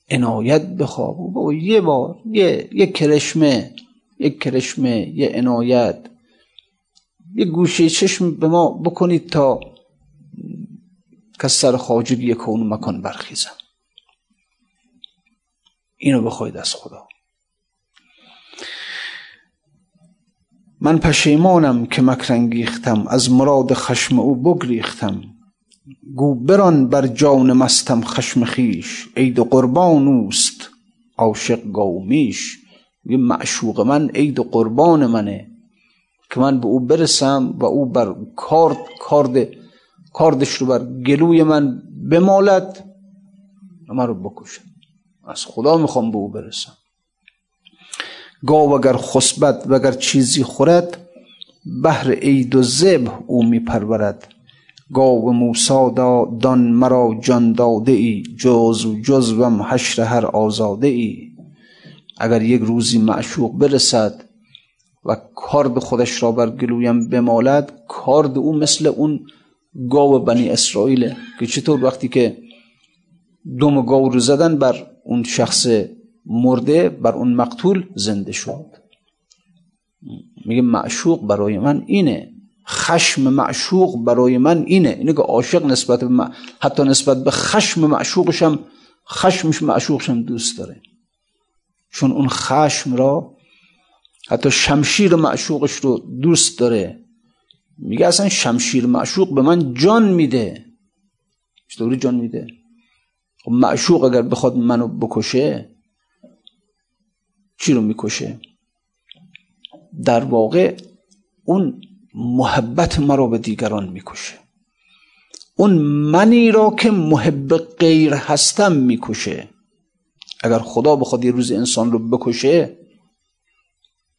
Speaker 1: عنایت بخواه و یه بار یه یه کرشمه یک کرشمه یه عنایت. یه گوشه چشم به ما بکنید تا که سر خواجگی کون مکان برخیزم. اینو بخواید از خدا. من پشیمانم که مکرنگیختم از مراد خشم او بگریختم. گو بران بر جان مستم خشم خیش عید قربان اوست عاشق گاومیش میگه معشوق من عید قربان منه. که من به او برسم و او بر کارد کارد کاردش رو بر گلوی من بمالد و من رو بکشد از خدا می‌خوام به او برسم. گاو اگر خسبت و اگر چیزی خورد بهر عید و زبه او میپرورد. گاو موسا دان مرا جان داده ای جز و جزوم حشر هر آزاده ای. اگر یک روزی معشوق برسد و کارد خودش را بر گلویم بمالد کارد او مثل اون گاو بنی اسرائیل که چطور وقتی که دم گاو رو زدن بر اون شخص مرده بر اون مقتول زنده شد. میگه معشوق برای من اینه. خشم معشوق برای من اینه. اینه که عاشق نسبت به حتی نسبت به خشم معشوقشم خشمش معشوقشم دوست داره. چون اون خشم را حتی شمشیر معشوقش رو دوست داره. میگه اصلا شمشیر معشوق به من جان میده. چطوری جان میده؟ خب معشوق اگر بخواد منو بکشه چی رو می‌کشه؟ در واقع اون محبت مرا به دیگران می‌کشه. اون منی را که محب غیر هستم می‌کشه. اگر خدا بخواد یه روز انسان رو بکشه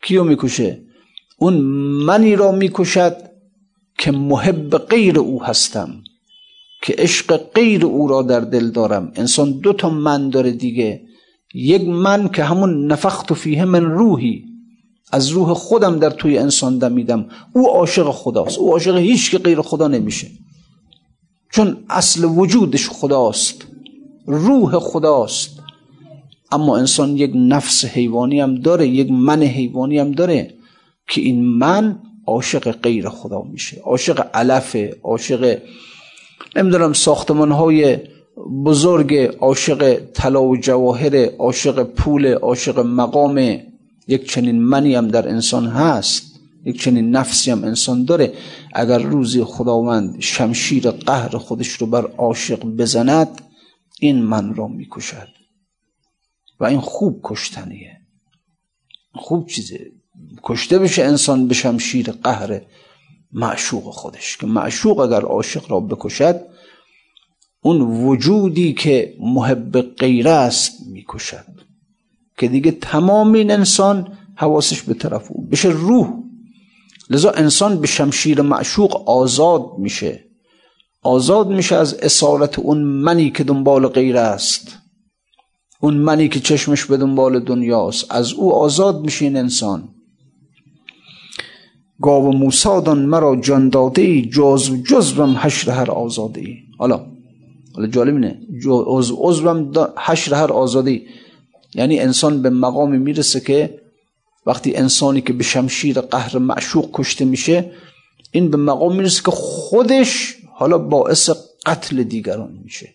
Speaker 1: کیو می‌کشه؟ اون منی را می‌کشد که محب غیر او هستم که عشق غیر او را در دل دارم. انسان دو تا من داره دیگه. یک من که همون نفخت فیه من روحی. از روح خودم در توی انسان دمیدم. او عاشق خداست. او عاشق هیچ که غیر خدا نمیشه. چون اصل وجودش خداست. روح خداست. اما انسان یک نفس حیوانی هم داره یک من حیوانی هم داره که این من عاشق غیر خدا میشه عاشق علفه عاشق نمی‌دونم ساختمان های بزرگ عاشق طلا و جواهر عاشق پول عاشق مقام. یک چنین منی هم در انسان هست یک چنین نفسی هم انسان داره. اگر روزی خداوند شمشیر قهر خودش رو بر عاشق بزند این من را می‌کشد. و این خوب کشتنیه خوب چیزه. کشته بشه انسان به شمشیر قهر معشوق خودش. که معشوق اگر عاشق را بکشد اون وجودی که محب غیر است می‌کشد. که دیگه تمام این انسان حواسش به طرف او بشه روح. لذا انسان به شمشیر معشوق آزاد میشه. آزاد میشه از اسارت اون منی که دنبال غیر است. اون منی که چشمش به دنبال دنیاست. از او آزاد میشه این انسان. گاو موسادان مرا جان داده ای جزو جزوم حشر هر آزاده ای. حالا حالا جالب اینه عضوم حشر هر آزاده ای. یعنی انسان به مقامی می‌رسه که وقتی انسانی که به شمشیر قهر معشوق کشته میشه این به مقام می‌رسه که خودش حالا باعث قتل دیگران میشه.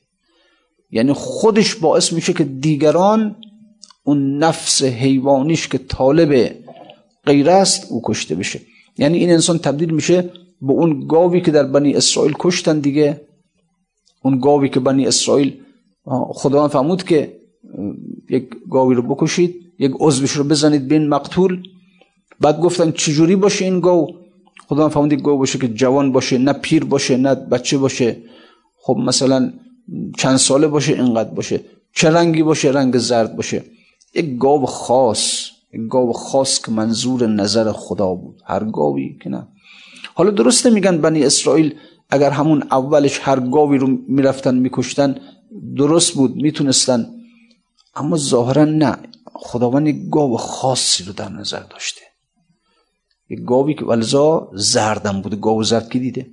Speaker 1: یعنی خودش باعث میشه که دیگران اون نفس حیوانیش که طالب غیر است او کشته بشه. یعنی این انسان تبدیل میشه به اون گاوی که در بنی اسرائیل کشتن دیگه. اون گاوی که بنی اسرائیل خدا فرمود که یک گاوی رو بکشید یک عضوش رو بزنید بین مقتول. بعد گفتن چجوری باشه این گاو؟ خدا فرمود گاو باشه که جوان باشه نه پیر باشه نه بچه باشه. خب مثلا چند ساله باشه اینقدر باشه. چه رنگی باشه؟ رنگ زرد باشه. یک گاو خاص. یک گاو خاص که منظور نظر خدا بود. هر گاوی که نه. حالا درسته میگن بنی اسرائیل اگر همون اولش هر گاوی رو می‌رفتن میکشتن درست بود می‌تونستن. اما ظاهرا نه. خداوند یک گاو خاصی رو در نظر داشته. یک گاوی که ولزا زردم بوده. گاو زرد کی دیده؟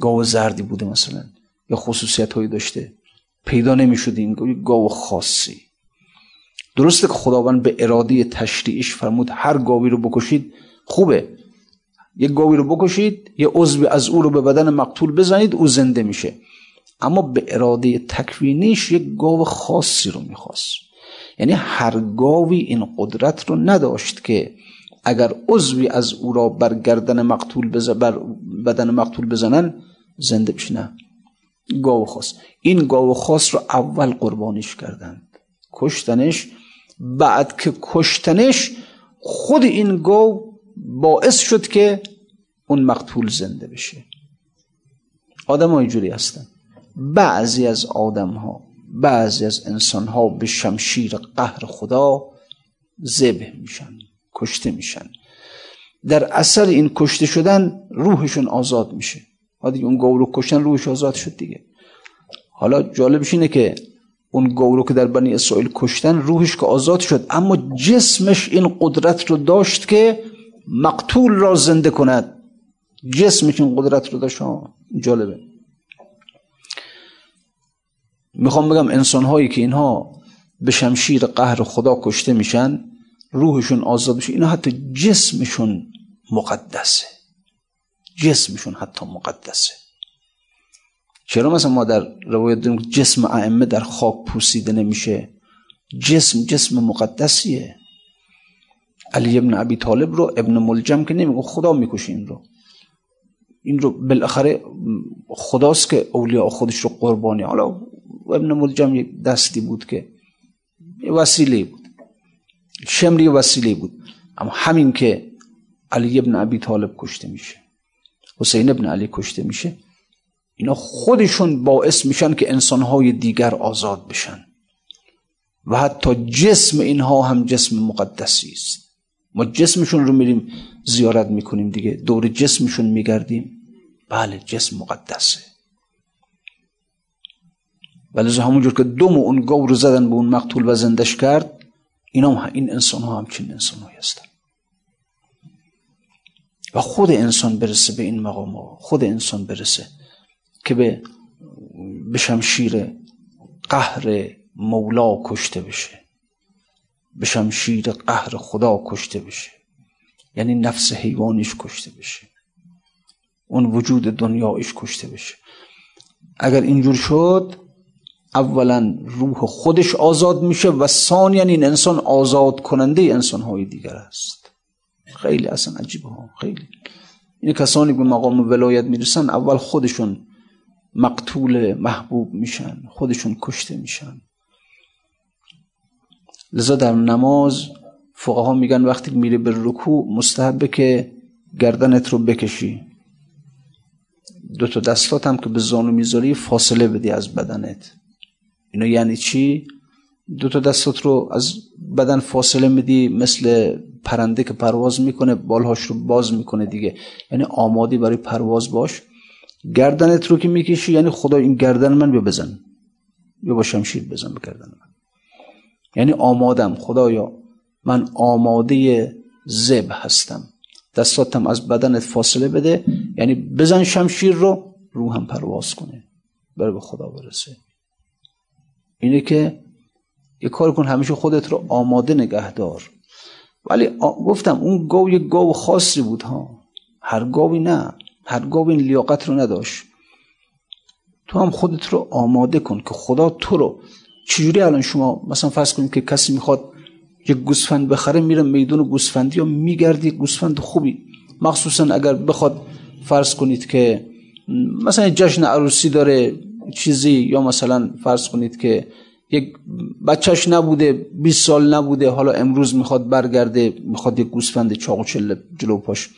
Speaker 1: گاو زردی بوده مثلا. یا خصوصیت هایی داشته. پیدا نمی‌شد این گاو خاصی. درسته که خداوند به اراده تشریعش فرمود هر گاوی رو بکشید خوبه. یک گاوی رو بکشید یه عضوی از او رو به بدن مقتول بزنید او زنده میشه. اما به اراده تکوینیش یک گاو خاصی رو می‌خواست. یعنی هر گاوی این قدرت رو نداشت که اگر عضوی از او را بر گردن مقتول بز... بر بدن مقتول بزنن زنده بشه. نه. گاو خاص. این گاو خاص رو اول قربانیش کردند. کشتنش بعد که کشتنش خود این گاو باعث شد که اون مقتول زنده بشه. آدم اینجوری هستن. بعضی از آدم ها بعضی از انسان ها به شمشیر قهر خدا زبه میشن کشته میشن. در اثر این کشته شدن روحشون آزاد میشه. دیگه اون گاو رو کشتن روحش آزاد شد دیگه. حالا جالبش اینه که اون گاو رو که در بنی اسرائیل کشتن روحش که آزاد شد. اما جسمش این قدرت رو داشت که مقتول را زنده کند. جسمش این قدرت رو داشت. جالبه. می‌خوام بگم انسان هایی که اینها به شمشیر قهر خدا کشته میشن روحشون آزاد میشه. اینا حتی جسمشون مقدسه. جسمشون حتی مقدسه. چرا مثلا ما در روایت داریم جسم ائمه در خاک پوسیده نمیشه؟ جسم جسم مقدسیه. علی ابن ابی طالب رو ابن ملجم که نمیگه خدا می‌کشه این رو. این رو بالاخره خداست که اولیاء خودش رو قربانی. حالا ابن ملجم یک دستی بود که وسیله بود. شمری وسیله بود. اما همین که علی ابن ابی طالب کشته میشه حسین ابن علی کشته میشه اینا خودشون باعث میشن که انسانهای دیگر آزاد بشن. و حتی جسم اینها هم جسم مقدسی است. ما جسمشون رو میریم زیارت می‌کنیم دیگه. دور جسمشون میگردیم. بله جسم مقدسه. ولی همونجور که دم اون گو رو زدن به اون مقتول و زندش کرد اینا هم این انسان ها همچین انسان هایی هستن. و خود انسان برسه به این مقام ها. خود انسان برسه. که به به قهر مولا کشته بشه. به شمشیر قهر خدا کشته بشه. یعنی نفس حیوانیش کشته بشه. اون وجود دنیایش کشته بشه. اگر اینجور شد اولا روح خودش آزاد میشه و ثانیا این انسان آزاد کننده انسان های دیگر است. خیلی اصلا عجیبه ها خیلی. این کسانی به مقام ولایت می‌رسن اول خودشون مقتول محبوب میشن خودشون کشته میشن. لذا در نماز فقها میگن وقتی میره به رکوع مستحبه که گردنت رو بکشی. دو تا دستات هم که به زانو می‌ذاری فاصله بدی از بدنت. اینا یعنی چی؟ دو تا دستات رو از بدن فاصله میدی مثل پرنده که پرواز می‌کنه بالهاش رو باز می‌کنه دیگه. یعنی آمادی برای پرواز باش. گردنت رو که می‌کشی یعنی خدا این گردن من بیا بزن. یا با شمشیر بزن به گردن من. یعنی آمادم خدایا من آماده زب هستم. دستاتم از بدنت فاصله بده. یعنی بزن شمشیر رو روحم پرواز کنه. بره به خدا برسه. اینه که یه کار کن همیشه خودت رو آماده نگه دار. ولی گفتم اون گاو یه گاو خاصی بود ها. هر گاوی نه. هر گاوی این لیاقت رو نداشت. تو هم خودت رو آماده کن که خدا تو رو چجوری الان شما مثلا فرض کنید که کسی می‌خواد یه گوسفند بخره میره میدون گوسفندی یا میگردی گوسفند خوبی. مخصوصا اگر بخواد فرض کنید که مثلا جشن عروسی داره چیزی یا مثلا فرض کنید که یک بچهش نبوده 20 سال نبوده حالا امروز می‌خواد برگرده می‌خواد یک گوسفند چاق و چله جلو پاش.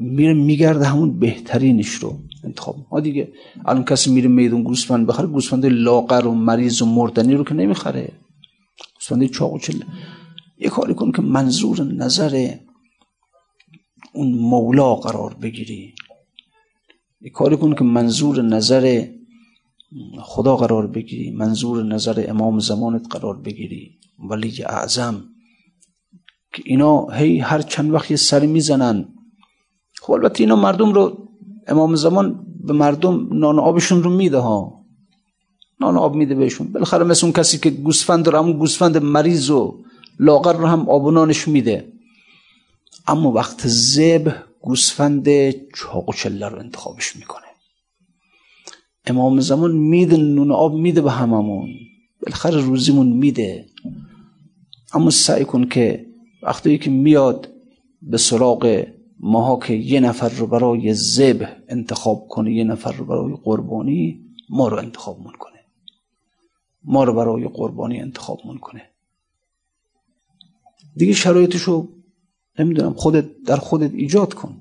Speaker 1: میره میگرده همون بهترینش رو انتخاب. ها دیگه الان کسی میره میدون گوسفند بخره گوسفند لاغر و مریض و مردنی رو که نمی‌خره. گوسفند چاق و چله یه کاری کن که منظور نظر اون مولا قرار بگیری. یه کاری کن که منظور نظر خدا قرار بگیری. منظور نظر امام زمانت قرار بگیری. ولی اعظم که اینا هی هر چند وقت یه سری می‌زنن خب البته اینا مردم رو امام زمان به مردم نان آبشون رو میده ها. نان آب میده بهشون. بالاخره مثل اون کسی که گوسفند داره همون گوسفند مریض و لاغر رو هم آب و نانش میده. اما وقت زب گوسفند چاق و چله رو انتخابش می‌کنه. امام زمان میده نون آب میده به هممون. بالاخره روزیمون میده. اما سعی کن که وقتی که میاد به سراغ ماها که یه نفر رو برای زب انتخاب کنه یه نفر رو برای قربانی ما رو انتخاب من کنه. ما رو برای قربانی انتخاب من کنه. دیگه شرایطشو نمی‌دونم خودت در خودت ایجاد کن.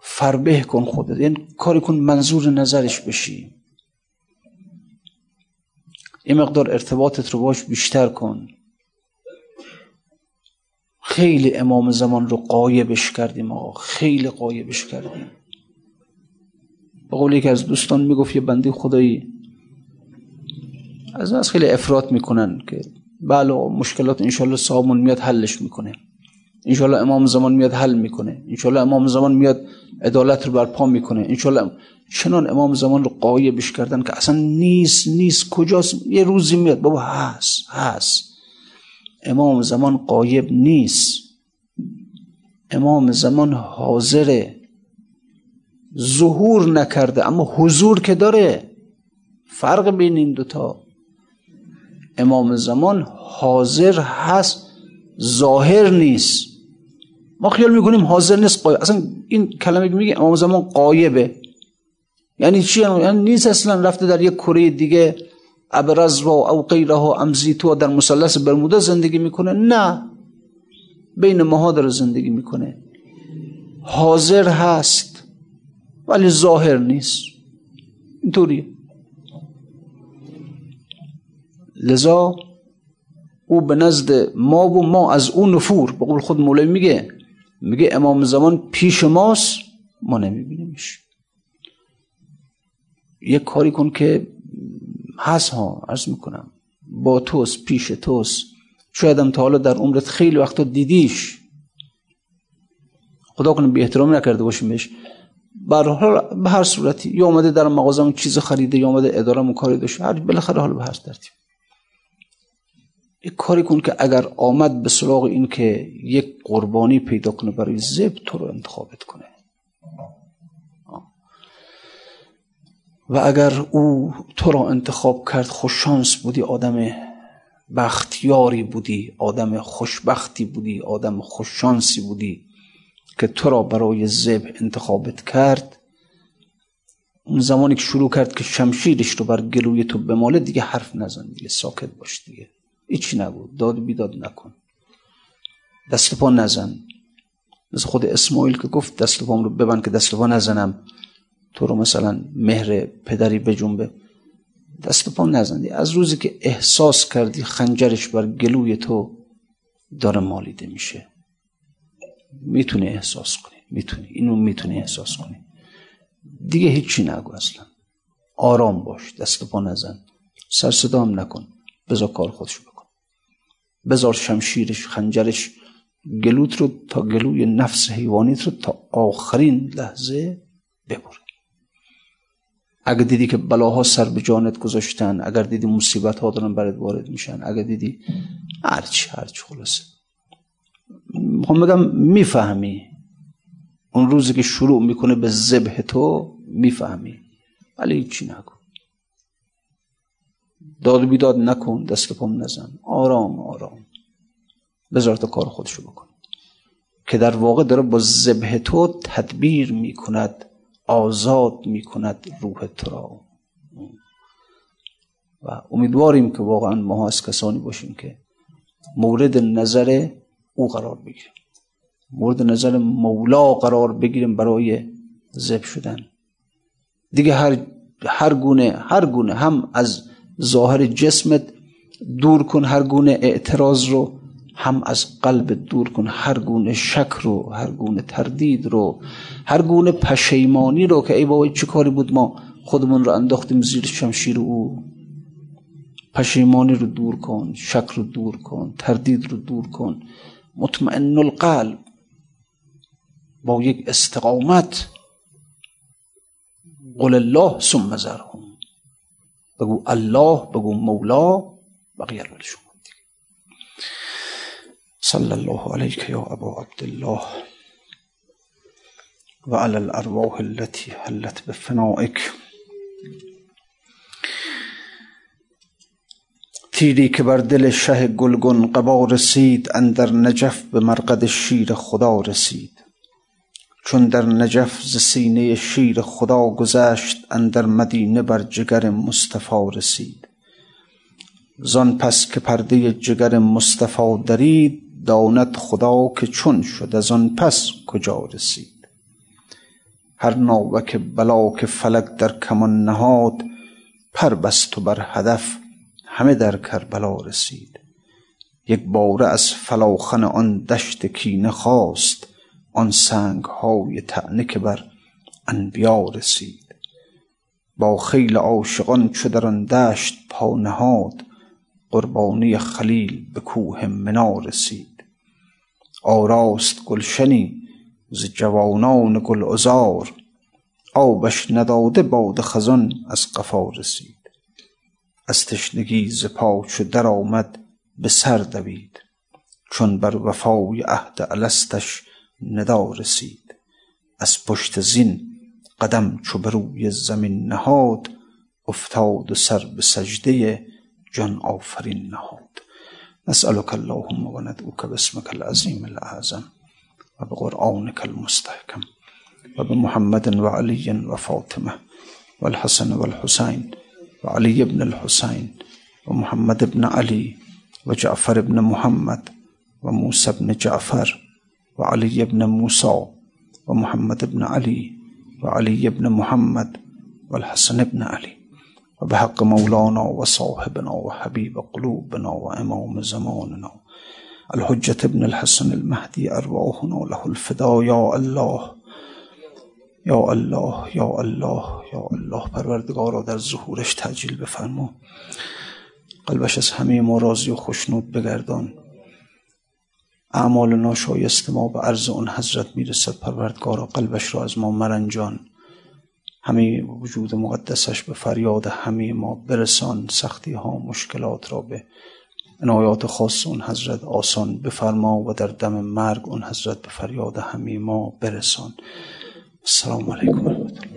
Speaker 1: فربه کن خودت. یعنی کاری کن منظور نظرش بشی. یه مقدار ارتباطت رو باش بیشتر کن. خیلی امام زمان رو قایبش کردیم آقا. خیلی قایبش کردیم. به قول یکی از دوستان می‌گفت یه بندی خدایی. از از خیلی افراد می‌کنن که بله مشکلات انشالله صابون میاد حلش می‌کنه. انشالله امام زمان میاد حل می‌کنه. انشالله امام زمان میاد عدالت رو برپا می‌کنه. انشالله چنان امام زمان رو قایبش کردن که اصلا نیست نیست. کجاست؟ یه روزی میاد. بابا هست هست. امام زمان قایب نیست. امام زمان حاضره. ظهور نکرده اما حضور که داره فرق بین این دوتا امام زمان حاضر هست ظاهر نیست. ما خیال می‌کنیم حاضر نیست قایب. اصلا این کلمه میگه امام زمان قایبه. یعنی چی؟ یعنی نیست اصلا رفته در یک کره دیگه ابرز و او غیره امزیتو در مثلث برمودا زندگی می‌کنه؟ نه. بین ماها داره زندگی می‌کنه. حاضر هست ولی ظاهر نیست. اینطوریه. لذا او به نزد ما و ما از او نفور. به قول خود مولوی میگه میگه امام زمان پیش ماست ما نمیبینیمش. یه کاری کن که هست ها عرض می‌کنم. با توست پیش توست شاید هم تا حالا در عمرت خیلی وقتا دیدیش. خدا کنه بی احترام نکرده باشیم بهش. به هر صورتی یا اومده در مغازه چیز خریده یا اومده اداره کاری داشته هر بالاخره حالا به هر ترتیب. یک کاری کن که اگر آمد به سراغ این که یک قربانی پیدا کنه برای زب تو رو انتخابت کنه. و اگر او تو را انتخاب کرد خوششانس بودی آدم بختیاری بودی آدم خوشبختی بودی آدم خوششانسی بودی که تو را برای زب انتخابت کرد اون زمانی که شروع کرد که شمشیرش رو بر گلوی تو بماله دیگه حرف نزن دیگه ساکت باش دیگه. هیچی نگو داد بیداد نکن. دست پا نزن. مثل خود اسماعیل که گفت دست پام رو ببند که دست پا نزنم. تو رو مثلا مهر پدری بجنبه دست پا نزندی. از روزی که احساس کردی خنجرش بر گلوی تو داره مالیده میشه. می‌تونی احساس کنی می‌تونی. اینو می‌تونی احساس کنی. دیگه هیچی نگو اصلا. آرام باش دست پا نزن. سر صدا هم نکن. بذار کار خودشو بکن. بذار شمشیرش خنجرش گلوت رو تا گلوی نفس حیوانیت رو تا آخرین لحظه ببره. اگر دیدی که بلاها سر به جانت گذاشتن اگر دیدی مصیبت ها دارن برات وارد میشن اگر دیدی هرچی هرچی خلاصه. می‌خوام بگم می‌فهمی. اون روزی که شروع می‌کنه به ذبح تو می‌فهمی. ولی هیچی نکن داد بیداد نکن دست پام نزن. آرام آرام. بذار تا کار خودشو بکن که در واقع داره با ذبح تو تدبیر می‌کند. آزاد می‌کند روح تو را. و امیدواریم که واقعا ما از کسانی باشیم که مورد نظر او قرار بگیریم. مورد نظر مولا قرار بگیریم برای زب شدن. دیگه هر هر گونه هر گونه هم از ظاهر جسمت دور کن هر گونه اعتراض رو هم از قلب دور کن هر گونه شک رو هر گونه تردید رو هر گونه پشیمانی رو که ای بابا چه کاری بود ما خودمون رو انداختیم زیر شمشیر او. پشیمانی رو دور کن شک رو دور کن تردید رو دور کن. مطمئن القلب. با یک استقامت. قل الله ثم زرهم بگو الله بگو مولا بقیه شما صلى الله عليك يا أبا عبد الله. وعلى الأرواح التي هلت بفنائك. تیری که بر دل شه گلگون قبا رسید اندر نجف به مرقد شیر خدا رسید. چون در نجف ز سینه شیر خدا گذشت اندر مدینه بر جگر مصطفی رسید. زان پس که پرده جگر مصطفی درید داند خدا که چون شد از آن پس کجا رسید؟ هر ناوک بلا که فلک در کمان نهاد پر بست و بر هدف همه در کربلا رسید. یک باره از فلاخن آن دشت کینه خواست آن سنگ های طعنه که بر انبیا رسید. با خیل عاشقان چو در آن دشت پا نهاد قربانی خلیل به کوه منا رسید. آراست گلشنی ز جوانان گلعذار آبش نداده باد خزان از قفا رسید. از تشنگی ز پا چو درآمد به سر دوید چون بر وفای عهد الستش ندا رسید. از پشت زین قدم چو به روی زمین نهاد افتاد و سر به سجده جان آفرین نهاد. نسألك اللهم وندعوك باسمك العظيم الأعظم وبقرآنك المستحكم وبمحمد وعلي وفاطمة والحسن والحسين وعلي بن الحسين ومحمد بن علي وجعفر بن محمد وموسى بن جعفر وعلي بن موسى ومحمد بن علي وعلي بن محمد والحسن بن علي و به حق مولانا و صاحبنا و حبیب قلوبنا و امام زماننا. الحجة ابن الحسن المهدی ارواحنا له الفدا یا الله. یا الله یا الله یا الله. پروردگارا در ظهورش تعجیل بفرما. قلبش از همه ما راضی و خوشنود بگردان. اعمال ناشایست ما به عرض اون حضرت می‌رسد. پروردگارا قلبش را از ما مرنجان. همه وجود مقدسش به فریاد همه ما برسان سختی ها مشکلات را به عنایات خاص اون حضرت آسان بفرما و در دم مرگ اون حضرت به فریاد همه ما برسان. السلام علیکم و رحمت الله.